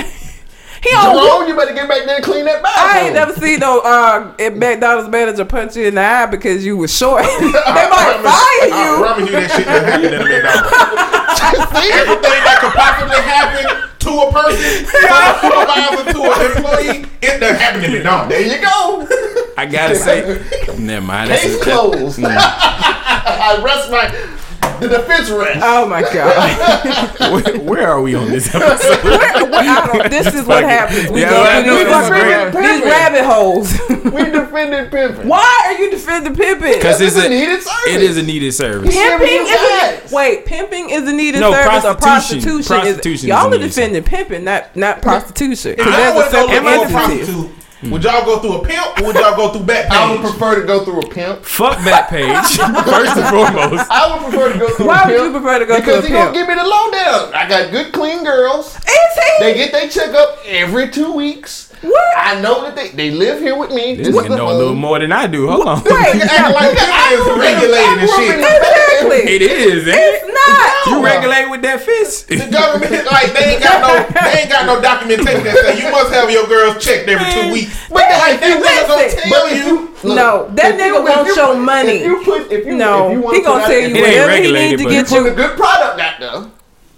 He don't you better get back there and clean that bathroom. I ain't never seen no uh, McDonald's manager punch you in the eye because you was short. they might fire I you. promise you that shit doesn't happen at a McDonald's. Everything that could possibly happen to a person, from a supervisor to an employee, it doesn't happen at McDonald's. There you go. I gotta say, never mind. That's Case a- closed. Mm. I rest my the defense rest. Oh my god! where, where are we on this episode? Where- where- I don't- this is what happens. We Yeah, go I through know these, this is fucking- great. these rabbit holes. we defended pimping. Why are you defending pimping? Because it's It's a a needed service. It is a needed service. Pimping is a, guys. wait. Pimping is a needed No, service or prostitution. prostitution. Prostitution is is, y'all a are defending pimping, not not prostitution. If Because y'all a would go separate through entity. Prostitute, would y'all go through a pimp or would y'all go through back I would prefer to go through a pimp. Fuck that page first and foremost. I would prefer to go through Why a would you prefer to go because through a he gonna pimp? give me the lowdown. I got good, clean girls. Is he? They get their checkup every two weeks. What? I know that they, they live here with me. This This nigga know a little more than I do. Hold on. Wait, Nigga acting like pimping is regulated and shit. exactly. It is, ain't It's it? not. You regulate with that fist. The government, like, they ain't got no, they ain't got no documentation that say you must have your girls checked every two weeks. But like, that nigga gonna tell But you. Look, No, that nigga you- if won't show put- money. If you put, if you, No, if you wanna he gonna put tell you whatever he regulated, need to but- get put a good product out there.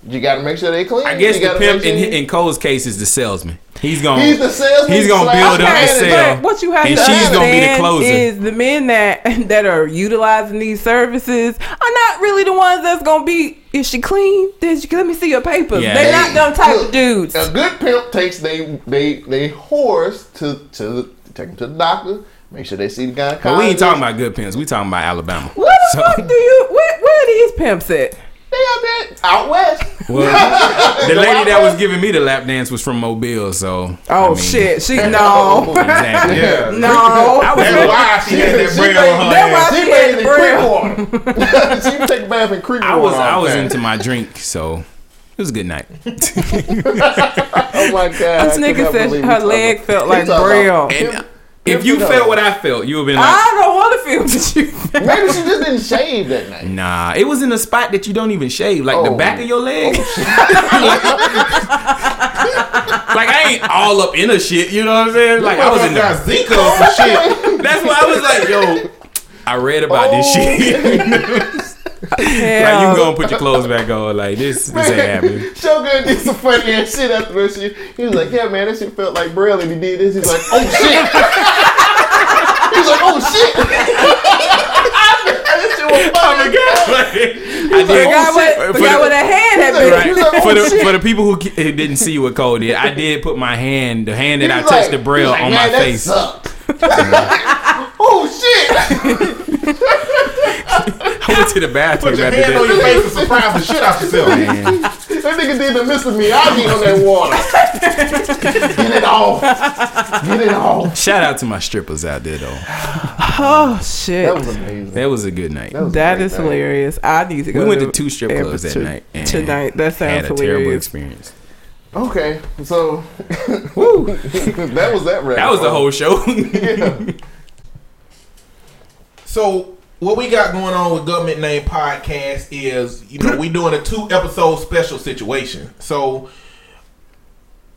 You gotta make sure they clean. I guess you the pimp in, in Cole's case is the salesman. He's gonna He's the salesman. He's gonna slash build up the manager. sale. But what you have And to she's gonna be the closer. is the men that that are utilizing these services are not really the ones that's gonna be. Is she clean? Did you let me see your papers? Yeah. They're not them type Look, of dudes. A good pimp takes they they they whores to to take them to the doctor. Make sure they see the guy. But we ain't talking about good pimps. We talking about Alabama. Where the So- fuck do you? Where, where are these pimps at? They out there out west. Well, the lady that was giving me the lap dance was from Mobile, so. Oh I mean, shit! She no, Exactly. Yeah. no. That's why she had that She bread on her That's why She she made had it in bread. she would take a bath in creek water. I was I was time. into my drink, so it was a good night. Oh my god! This nigga said her leg felt like talking about- braille. And if you Pimp felt what I felt, you would have been like, I don't want to feel what you. feel. Maybe she just didn't shave that night. Nah, it was in a spot that you don't even shave, like the Oh. back of your leg. Oh, like I ain't all up in a shit. You know what I'm saying? Like I was in got the. Zika or some shit. That's why I was like, yo. I read about this oh. shit. like you Hell. gonna put your clothes back on. Like this, this ain't happening. Shogun did some funny ass shit after that shit. He was like, yeah, man, that shit felt like Braille. And he did this. He's like, oh shit. He's like, oh shit. that shit was funny. I did. Oh, forgot what, for forgot the- what that hand had been. Right. He's like, for "Oh, the shit." for the people who didn't see what Cole did, I did put my hand, the hand that I He's touched the braille like, on my that face. sucked." oh shit. I went to the bathroom Put your after hand on your face and surprise the shit out yourself. Man, That nigga did the Mr. Miyagi on that water. Get it off. Get it off. shout out to my strippers out there though. Oh shit. That was amazing. That was a good night. That was a That great is night. hilarious. I need to go. We went to two strip clubs that Amber night and tonight. That sounds had a terrible hilarious. experience. Okay, so Woo. that was that rap. That was the whole show. Yeah. So what we got going on with Government Name Podcast is, you know, we doing a two episode special situation. So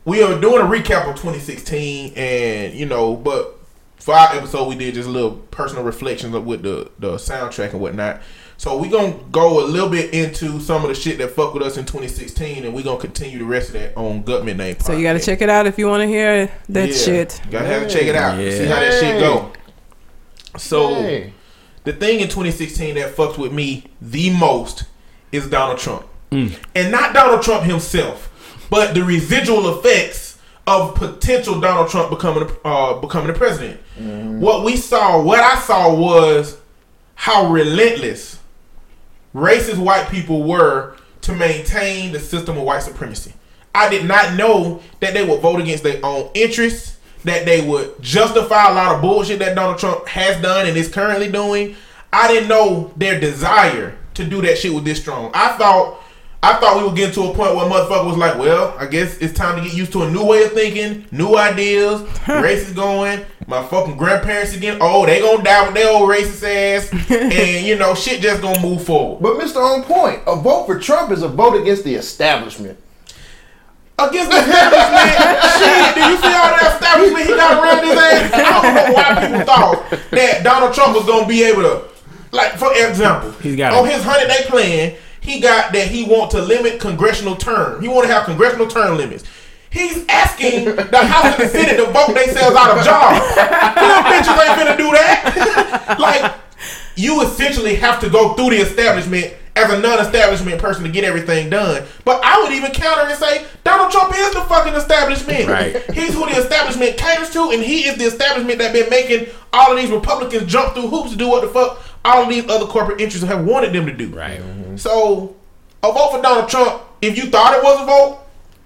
we are doing a recap of 2016, and you know, but for our episode, we did just a little personal reflections of with the the soundtrack and whatnot. So we gonna go a little bit into some of the shit that fucked with us in 2016, and we gonna continue the rest of that on Government Name. So you got to check it out if you want to hear that Yeah. shit. Gotta have to check it out. Yeah. See how that shit go. So Hey. The thing in 2016 that fucks with me the most is Donald Trump. And not Donald Trump himself, but the residual effects of potential Donald Trump becoming uh, becoming the president. What we saw, what I saw was how relentless racist white people were to maintain the system of white supremacy. I did not know that they would vote against their own interests, that they would justify a lot of bullshit that Donald Trump has done and is currently doing. I didn't know their desire to do that shit was this strong. I thought I thought we were getting to a point where motherfucker was like, well, I guess it's time to get used to a new way of thinking, new ideas, race is going, my fucking grandparents again, oh, they gonna die with their old racist ass, and you know, shit just gonna move forward. But Mr. On Point, a vote for Trump is a vote against the establishment. Against the establishment. Shit, do you see all that establishment he got around his ass? I don't know why people thought that Donald Trump was gonna be able to, like, for example, He's got on a- his hundred day plan, he got that he want to limit congressional term. He want to have congressional term limits. He's asking the House and the Senate to vote themselves out of jobs. Them bitches ain't gonna do that. like, you essentially have to go through the establishment as a non-establishment person to get everything done. But I would even counter and say Donald Trump is the fucking establishment. Right. He's who the establishment caters to, and he is the establishment that been making all of these Republicans jump through hoops to do what the fuck all of these other corporate interests have wanted them to do. Right. Mm-hmm. So, a vote for Donald Trump, if you thought it was a vote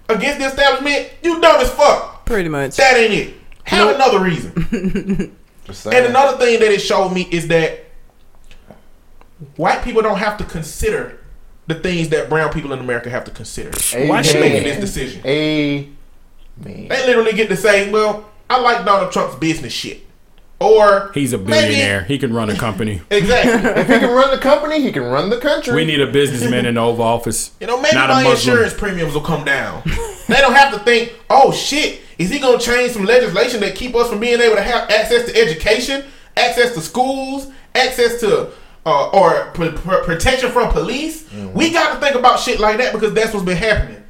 against the establishment, you dumb as fuck. Pretty much. That ain't it. Have another reason. And another thing that it showed me is that white people don't have to consider the things that brown people in America have to consider Amen. in making this decision. Amen. They literally get to say, "Well, I like Donald Trump's business shit," or He's a maybe- billionaire. He can run a company. Exactly. If he can run the company, he can run the country. We need a businessman in the Oval Office. You know, maybe not my insurance premiums will come down. they don't have to think, "Oh shit, is he gonna change some legislation that keep us from being able to have access to education, access to schools, access to." Uh, or pr- pr- protection from police. Mm-hmm. We got to think about shit like that because that's what's been happening.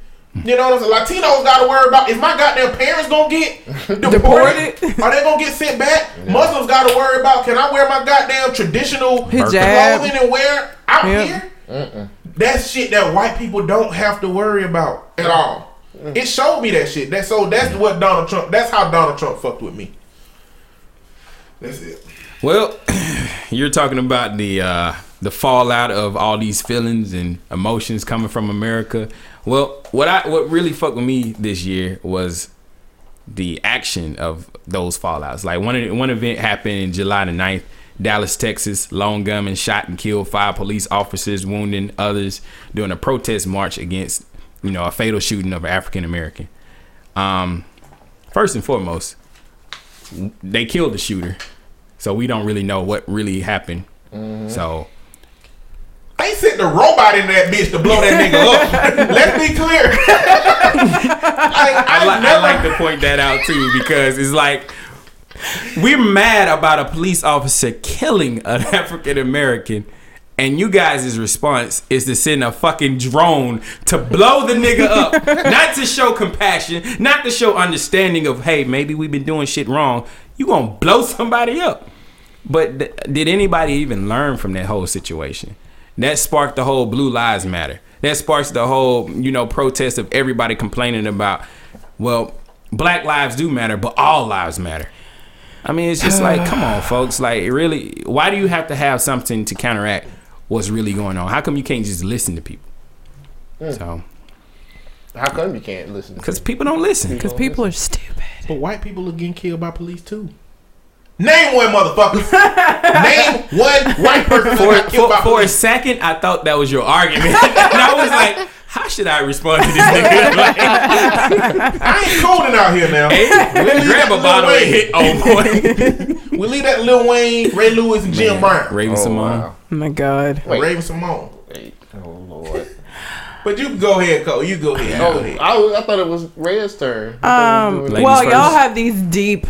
You know what I'm saying? Latinos got to worry about is my goddamn parents gonna get deported? Are they gonna get sent back? Muslims got to worry about can I wear my goddamn traditional Hijab. clothing and wear out Yep. here? That's shit that white people don't have to worry about at all. It showed me that shit. That so that's what Donald Trump. That's how Donald Trump fucked with me. That's it. Well, you're talking about the uh, the fallout of all these feelings and emotions coming from America. Well, what I what really fucked with me this year was the action of those fallouts. Like one one event happened in July the 9th, Dallas, Texas. Lone gunman shot and killed five police officers, wounding others during a protest march against you know a fatal shooting of an African American. Um, first and foremost, they killed the shooter, so we don't really know what really happened. Mm-hmm. So They sent the robot in that bitch to blow that nigga up. Let's be clear. I, I, I, li- never, I like to point that out too because it's like we're mad about a police officer killing an African American. And you guys' response is to send a fucking drone to blow the nigga up. not to show compassion, not to show understanding of, hey, maybe we've been doing shit wrong. You gonna blow somebody up. But th- did anybody even learn from that whole situation? That sparked the whole Blue Lives Matter. That sparks the whole, you know, protest of everybody complaining about, well, black lives do matter, but all lives matter. I mean, it's just like, come on, folks. Like, really, why do you have to have something to counteract what's really going on? How come you can't just listen to people? Hmm. So, How come you can't listen? because people don't listen. Because people are stupid. But white people are getting killed by police too. Name one, motherfucker. Name one white person that For, got killed for, by for a second, I thought that was your argument. and I was like, how should I respond to this nigga? Like, I ain't coding out here now. hey, grab a Lil bottle and hit oh boy. We leave that Lil Wayne, Ray Lewis, and Jim Brown. Raven Oh, Symoné. wow. Oh my God. Wait. Raven Symoné. Wait. Oh Lord. But you go ahead, Cole. You go ahead. Oh, Go ahead. I, I thought it was Red's turn. I thought he was Um, doing well, first. y'all have these deep,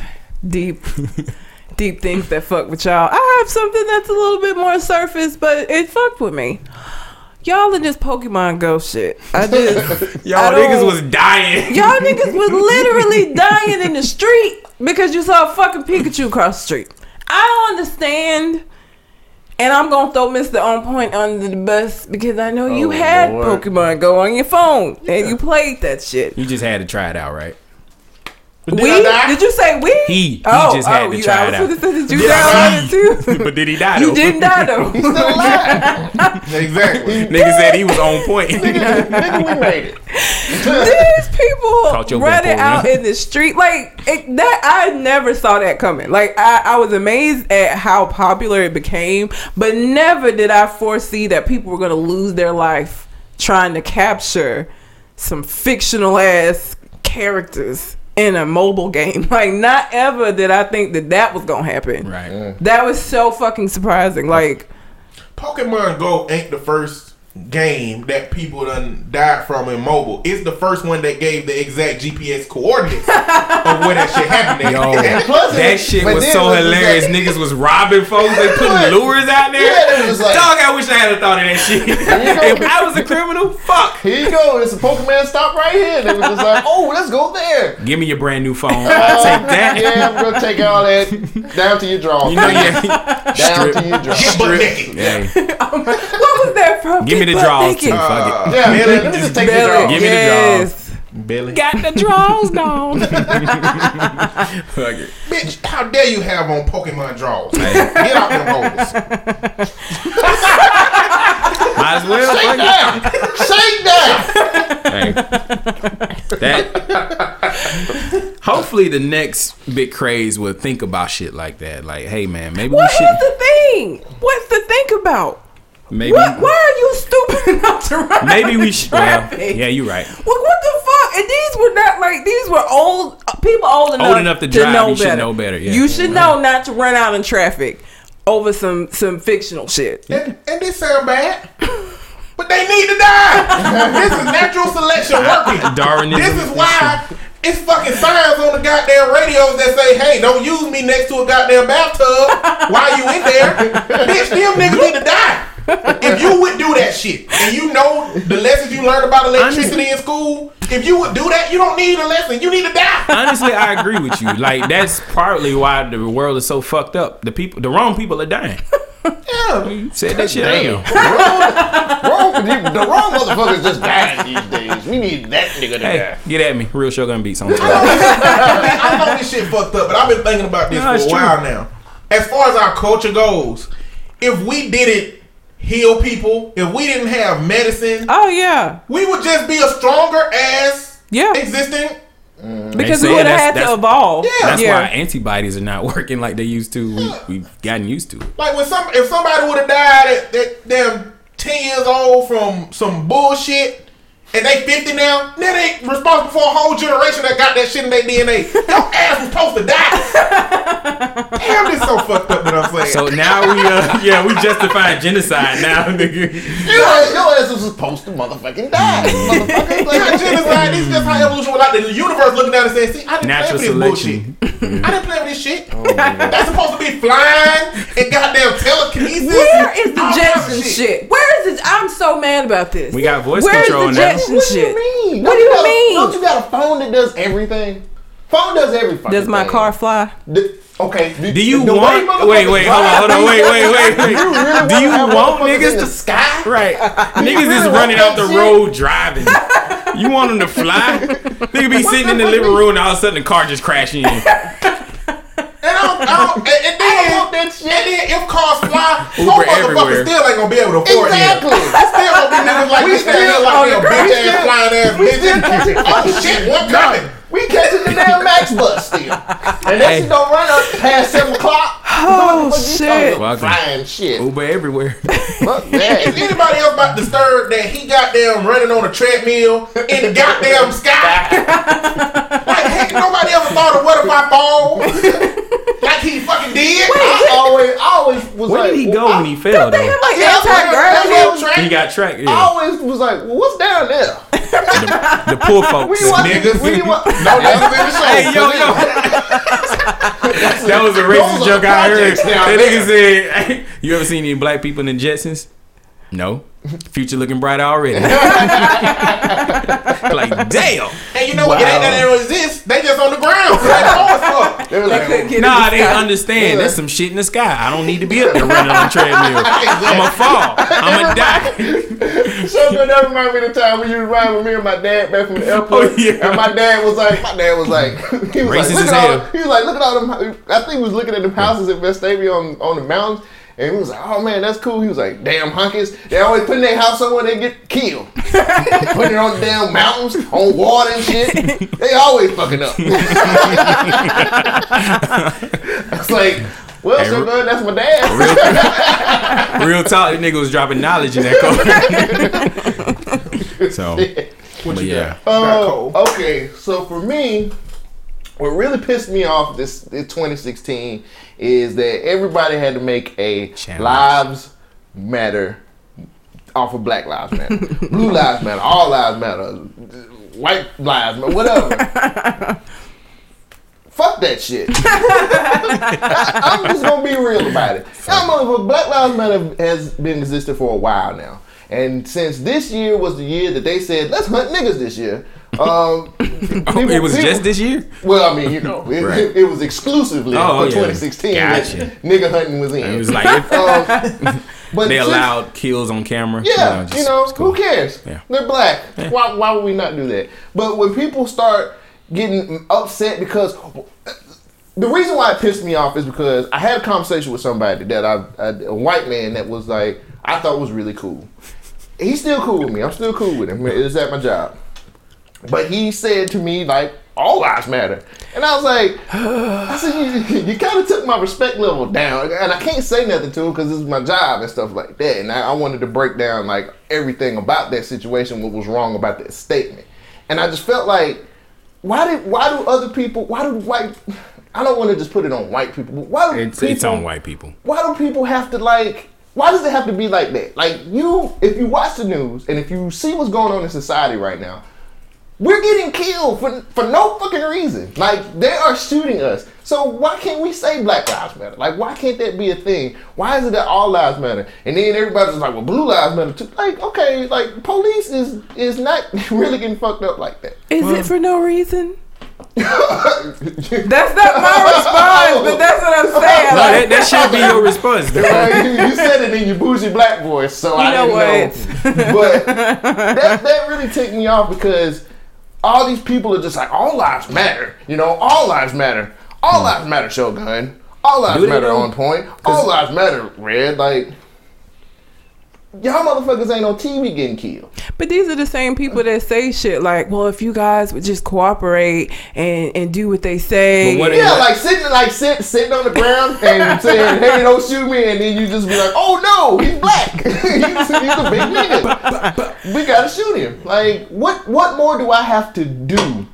deep, deep things that fuck with y'all. I have something that's a little bit more surface, but it fucked with me. Y'all are just Pokemon Go shit. I just Y'all I niggas was dying. y'all niggas was literally dying in the street because you saw a fucking Pikachu cross the street. I don't understand. And I'm gonna throw Mr. On Point under the bus because I know you Oh, had Lord. Pokemon Go on your phone and you played that shit. You just had to try it out, right? Did we? Did you say we? He- he oh, just had oh, to you, try I it was out. gonna say, did you Did I download it too? but did he die you though? didn't die though. Still alive. Exactly. Nigga said he was on point. Nigga, we made it. These people running bipolar. out in the street like it, that. I never saw that coming. Like I, I was amazed at how popular it became, but never did I foresee that people were gonna lose their life trying to capture some fictional ass characters in a mobile game. Like not ever did I think that that was gonna happen. right. That was so fucking surprising. Like Pokemon Go ain't the first game that people done died from in mobile. It's the first one that gave the exact GPS coordinates of where that shit happened. at. Yo, that shit was so was hilarious. like- Niggas was robbing folks. They putting Yeah. lures out there. Yeah, was like- Dog, I wish I had a thought of that shit. if I was a criminal, fuck. Here you go. It's a Pokemon stop right here. They were just like, oh, let's go there. Give me your brand new phone. I'll uh, take that. Yeah, I'm gonna take all that down to your drawers. You know, yeah. down to your drawers. Get butt naked. Hey, um, what was that from? give me the draws naked? too. Fuck it. Uh, yeah, Billy, man, let me just take your Belly, drawers. Give me the draws. Billy. Got the draws down. Fuck it. Bitch, how dare you have on Pokemon draws? Get out them holders. Might as well. Shake Fuck down. Shake down. Hey. That. Hopefully, the next big craze will think about shit like that. Like, hey, man, maybe What we is should. the thing? What's to think about? Maybe. What? Why are you stupid enough to run? Maybe we in should. Well, yeah, you're right. What, what the fuck? And these were not like these were old uh, people old enough, old enough to drive, you should know better, yeah. You should know not to run out in traffic over some some fictional shit. And, and this sound bad, but they need to die. this is natural selection working. Darwinism. This is why it's fucking signs on the goddamn radios that say, "Hey, don't use me next to a goddamn bathtub while you in there." Bitch, them niggas need to die. If you would do that shit, and you know the lessons you learned about electricity in school, if you would do that, you don't need a lesson. You need to die. Honestly, I agree with you. Like that's partly why the world is so fucked up. The people, the wrong people are dying. Yeah. You said that shit Damn. wrong, wrong, the wrong motherfuckers just dying these days. We need that nigga to Hey, die. get at me. Real Shogun beats on top. I know this shit fucked up, but I've been thinking about this No, for a true. while now. As far as our culture goes, if we didn't heal people, if we didn't have medicine, Oh yeah, we would just be a stronger ass yeah. existing. Mm. Because we would have had to evolve. Yeah. That's yeah. why antibodies are not working like they used to. We, we've gotten used to it. Like when some if somebody would have died at, at damn ten years old from some bullshit, and they 50 now, now they responsible for a whole generation that got that shit in their DNA. Your ass was supposed to die. Damn, this so fucked up that I'm saying. So now we, uh, yeah, we justifying genocide now, nigga. Your ass, your ass was supposed to motherfucking die. Motherfucker. Like, Like, genocide, this is just how evolution was like. The universe looking down and saying, see, I didn't Natural play with this selection. bullshit. I didn't play with this shit. That's supposed to be flying and goddamn telekinesis. Where is the all kinds of Jetson shit? Where is it? I'm so mad about this. We got voice Where's control the now. Jetson what do you mean? What Don't do you got a- mean? Don't you got a phone that does everything? Phone does everything. Does my thing. car fly? The- okay. Do you the want? Wait, wait, hold on, hold on, wait, wait, wait, wait. You really Do you wanna have want motherfuckers niggas in the to sky? Right. Niggas is running want out the that road driving. You want them to fly? Nigga be sitting in the living room and all of a sudden the car just crashing in. And, I don't, and, and then, I that shit. and then if cars fly, motherfuckers everywhere. still ain't gonna be able to afford it? Exactly. Still gonna be niggas like We this that still like oh, them bitch ass flying ass still bitches. Oh shit, one coming. We catching the damn Max bus still. And that Hey. shit don't run up past 7 o'clock. Oh, What the shit. talking about? Flying shit. Uber everywhere. Fuck Is that. anybody else about disturbed that he goddamn running on a treadmill in the goddamn sky? like heck, nobody ever thought of what if I fall? like he fucking did. I always, I always was like. Where like, did he go I, when he fell They have like Yeah, anti-gravity. that's what- He got tracked. I always was like, well, what's down there? The, the poor folks. When you watch, Niggas. When you watch, No, that's the show. Hey yo yo. that was a racist joke I heard. That nigga said, "You ever seen any black people in the Jetsons?" No. Future looking bright already. like damn. And you know what? It ain't that they don't exist. They just on the ground. They low as. They were like, oh. Nah, the they sky. understand. There's some shit in the sky. I don't need to be up there running on a treadmill. I'ma fall. I'ma die. So good. That remind me of the time when you was riding with me and my dad back from the oh, airport. Oh, yeah. And my dad was like, my dad was like, he was Racist like, look at all, hell. he was like, look at all them. I think he was looking at them houses in Vestavia on on the mountains. And he was like, oh man, that's cool. He was like, damn hunkies. They always putting their house somewhere they get killed. putting it on the damn mountains, on water and shit. They always fucking up. I was like, well, Hey, so good, that's my dad. Real talk, that nigga was dropping knowledge in that car. so, but yeah. Oh, okay. So for me, what really pissed me off this, this 2016 is that everybody had to make a Challenge. lives matter off of Black Lives Matter, Blue Lives Matter, All Lives Matter, White Lives Matter, whatever. Fuck that shit. I, am just gonna be real about it. Motherfucker, Black Lives Matter has been existing for a while now, and since this year was the year that they said let's hunt niggas this year. Um, people- it was people- just this year? Well, I mean, you know, it, Right. it, it was exclusively Oh, for yeah. 2016 Gotcha. that nigga hunting was in. It was like, if Um, but they since- allowed kills on camera. yeah, just- you know, cool. who cares? Yeah. They're black. Why, why would we not do that? But when people start getting upset because the reason why it pissed me off is because I had a conversation with somebody that I, I a white man that was like I thought was really cool. He's still cool with me. I'm still cool with him. It's at my job. But he said to me like all lives matter. And I was like, I said, you, you kind of took my respect level down. And I can't say nothing to him because this is my job and stuff like that. And I, I wanted to break down like everything about that situation, what was wrong about that statement. And I just felt like, why did why do other people, why do white, I don't want to just put it on white people, but why do It's, people, it's on white people. why do people have to like why does it have to be like that like you if you watch the news and if you see what's going on in society right now we're getting killed for, for no fucking reason like they are shooting us so why can't we say black lives matter like why can't that be a thing why is it that all lives matter and then everybody's like well blue lives matter too like okay like police is is not really getting fucked up like that Is it for no reason? That's not my response, but that's what I'm saying. No, Like, that, that should be your response. though. Right? you, you said it in your bougie black voice, so I know didn't know. But that that really ticked me off because all these people are just like, all lives matter. You know, all lives matter. All lives matter, Shogun. All lives matter on point. All lives matter, Red. Like, y'all motherfuckers ain't on TV getting killed. But these are the same people that say shit like, "Well, if you guys would just cooperate and and do what they say." But what Yeah, like sitting like sit, sitting on the ground and saying, "Hey, don't shoot me," and then you just be like, "Oh no, he's black." he's a big nigga. we gotta shoot him. Like, what? What more do I have to do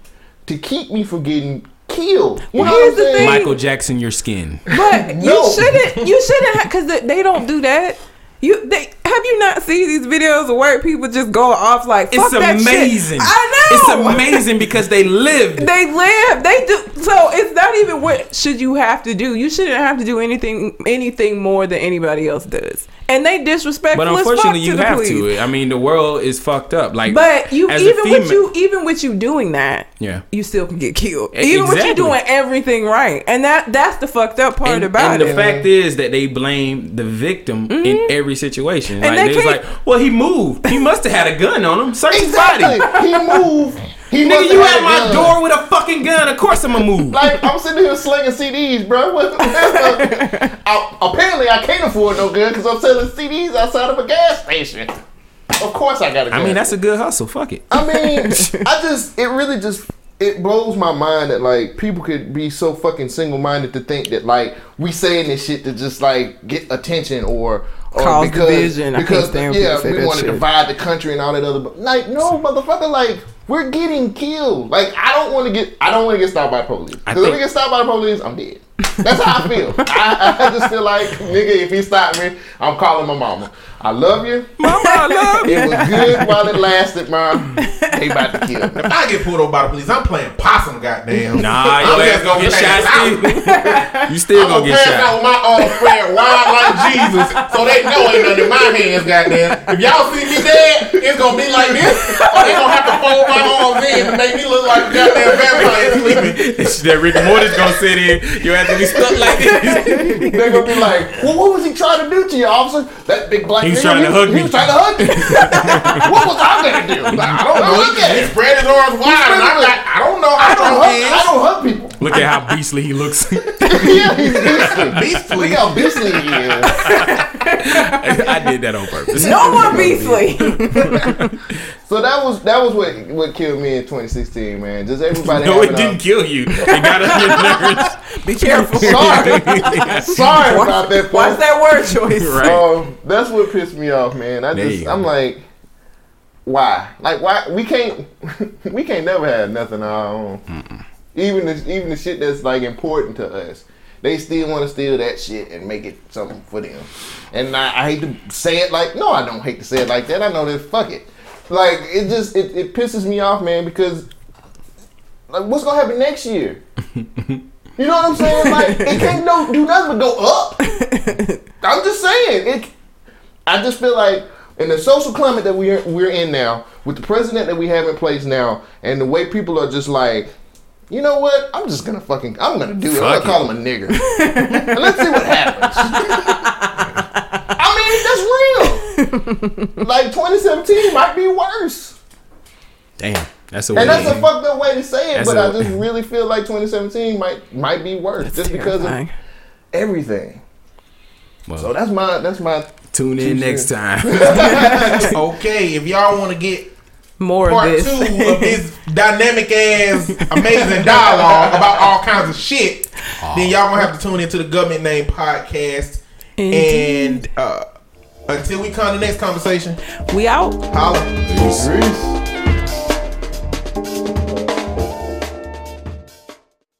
to keep me from getting killed? You Well, know what here's I'm the saying? thing. Michael Jackson, your skin. But No. you shouldn't. You shouldn't because they don't do that. You they have you not seen these videos of white people just go off like fuck It's amazing. I It's amazing because they live. They live. They do. So it's not even what should you have to do. You shouldn't have to do anything anything more than anybody else does. And they disrespectful But as fuck unfortunately, to you the have police. to. I mean, the world is fucked up. Like, But you as a even with you even with you doing that, Yeah. you still can get killed. Even with you doing everything right, and that that's the fucked up part and, about and it. the fact is that they blame the victim in mm-hmm. every situation. And like they they was like, well, he moved. He must have had a gun on him. Search his Exactly. body. He moved. He Nigga, you had at my gun. door with a fucking gun. Of course I'm gonna move. Like I'm sitting here slinging CDs, bro. What- I- apparently, I can't afford no gun because I'm selling CDs outside of a gas station. Of course, I got a gun. I mean, that's a good hustle. Fuck it. I mean, I just it really just it blows my mind that like people could be so fucking single minded to think that like we saying this shit to just like get attention or. Or Cause division. I can't Because stand when yeah, we want to divide the country and all that other. But like, no, motherfucker, like we're getting killed. Like I don't want to get. I don't want to get stopped by police. I Because if I think- get stopped by the police, I'm dead. That's how I feel. I, I just feel like, nigga, if he stop me, I'm calling my mama. I love you. Mama, I love you. It was good while it lasted, mom. They about to kill me. If I get pulled over by the police, I'm playing possum, goddamn. Nah, I'm your ass gonna get shot out. still. You still I'm gonna get pass shot. out with my arm spread wide like Jesus, so they know ain't nothing in my hands, goddamn. If y'all see me dead, it's gonna be like this, or they gonna have to fold my arms in to make me look like a goddamn vampire sleeping. that rigor mortis gonna sit in. You have to be stuck like this. They're gonna be like, well, what was he trying to do to you, officer? That big black He was nigga, trying to hug he me. was trying to hug me. what was I gonna do? Like, I don't know. He, Look at he it. spread his arms wide, and I'm like, I don't know I how don't hug. I don't hug people. Look at how beastly he looks. yeah, he's beastly. Beastly. Look how beastly he is. I did that on purpose. no more beastly. So that was that was what what killed me in 2016, man. Just everybody. No, it having didn't A, kill you. It got us your nerves. Be careful. sorry, sorry about that. Watch folks. that word choice. Right. Um, that's what pissed me off, man. I There just, I'm go. like, why? Like, why? We can't, we can't never have nothing of our own. Even the, even the shit that's like important to us, they still want to steal that shit and make it something for them. And I, I hate to say it like, no, I don't hate to say it like that. I know that. Fuck it. Like, it just, it, it pisses me off, man, because like, what's gonna happen next year? You know what I'm saying? Like, it can't no, do nothing but go up. I'm just saying. It. I just feel like in the social climate that we're we're in now, with the president that we have in place now, and the way people are just like, you know what? I'm just gonna fucking, I'm gonna do it. I'm gonna call him a nigger, and let's see what happens. I mean, that's real. like 2017 might be worse. Damn, that's a And that's a way. fucked up way to say it, That's but I just really feel like 2017 might might be worse just because of everything. Well, So that's my that's my tune in next time. Okay, if y'all want to get More of part this. two of this dynamic ass amazing dialogue about all kinds of shit, then y'all gonna have to tune into the government name podcast. Indeed. And uh, until we come to the next conversation, we out. holla. Peace. Grease.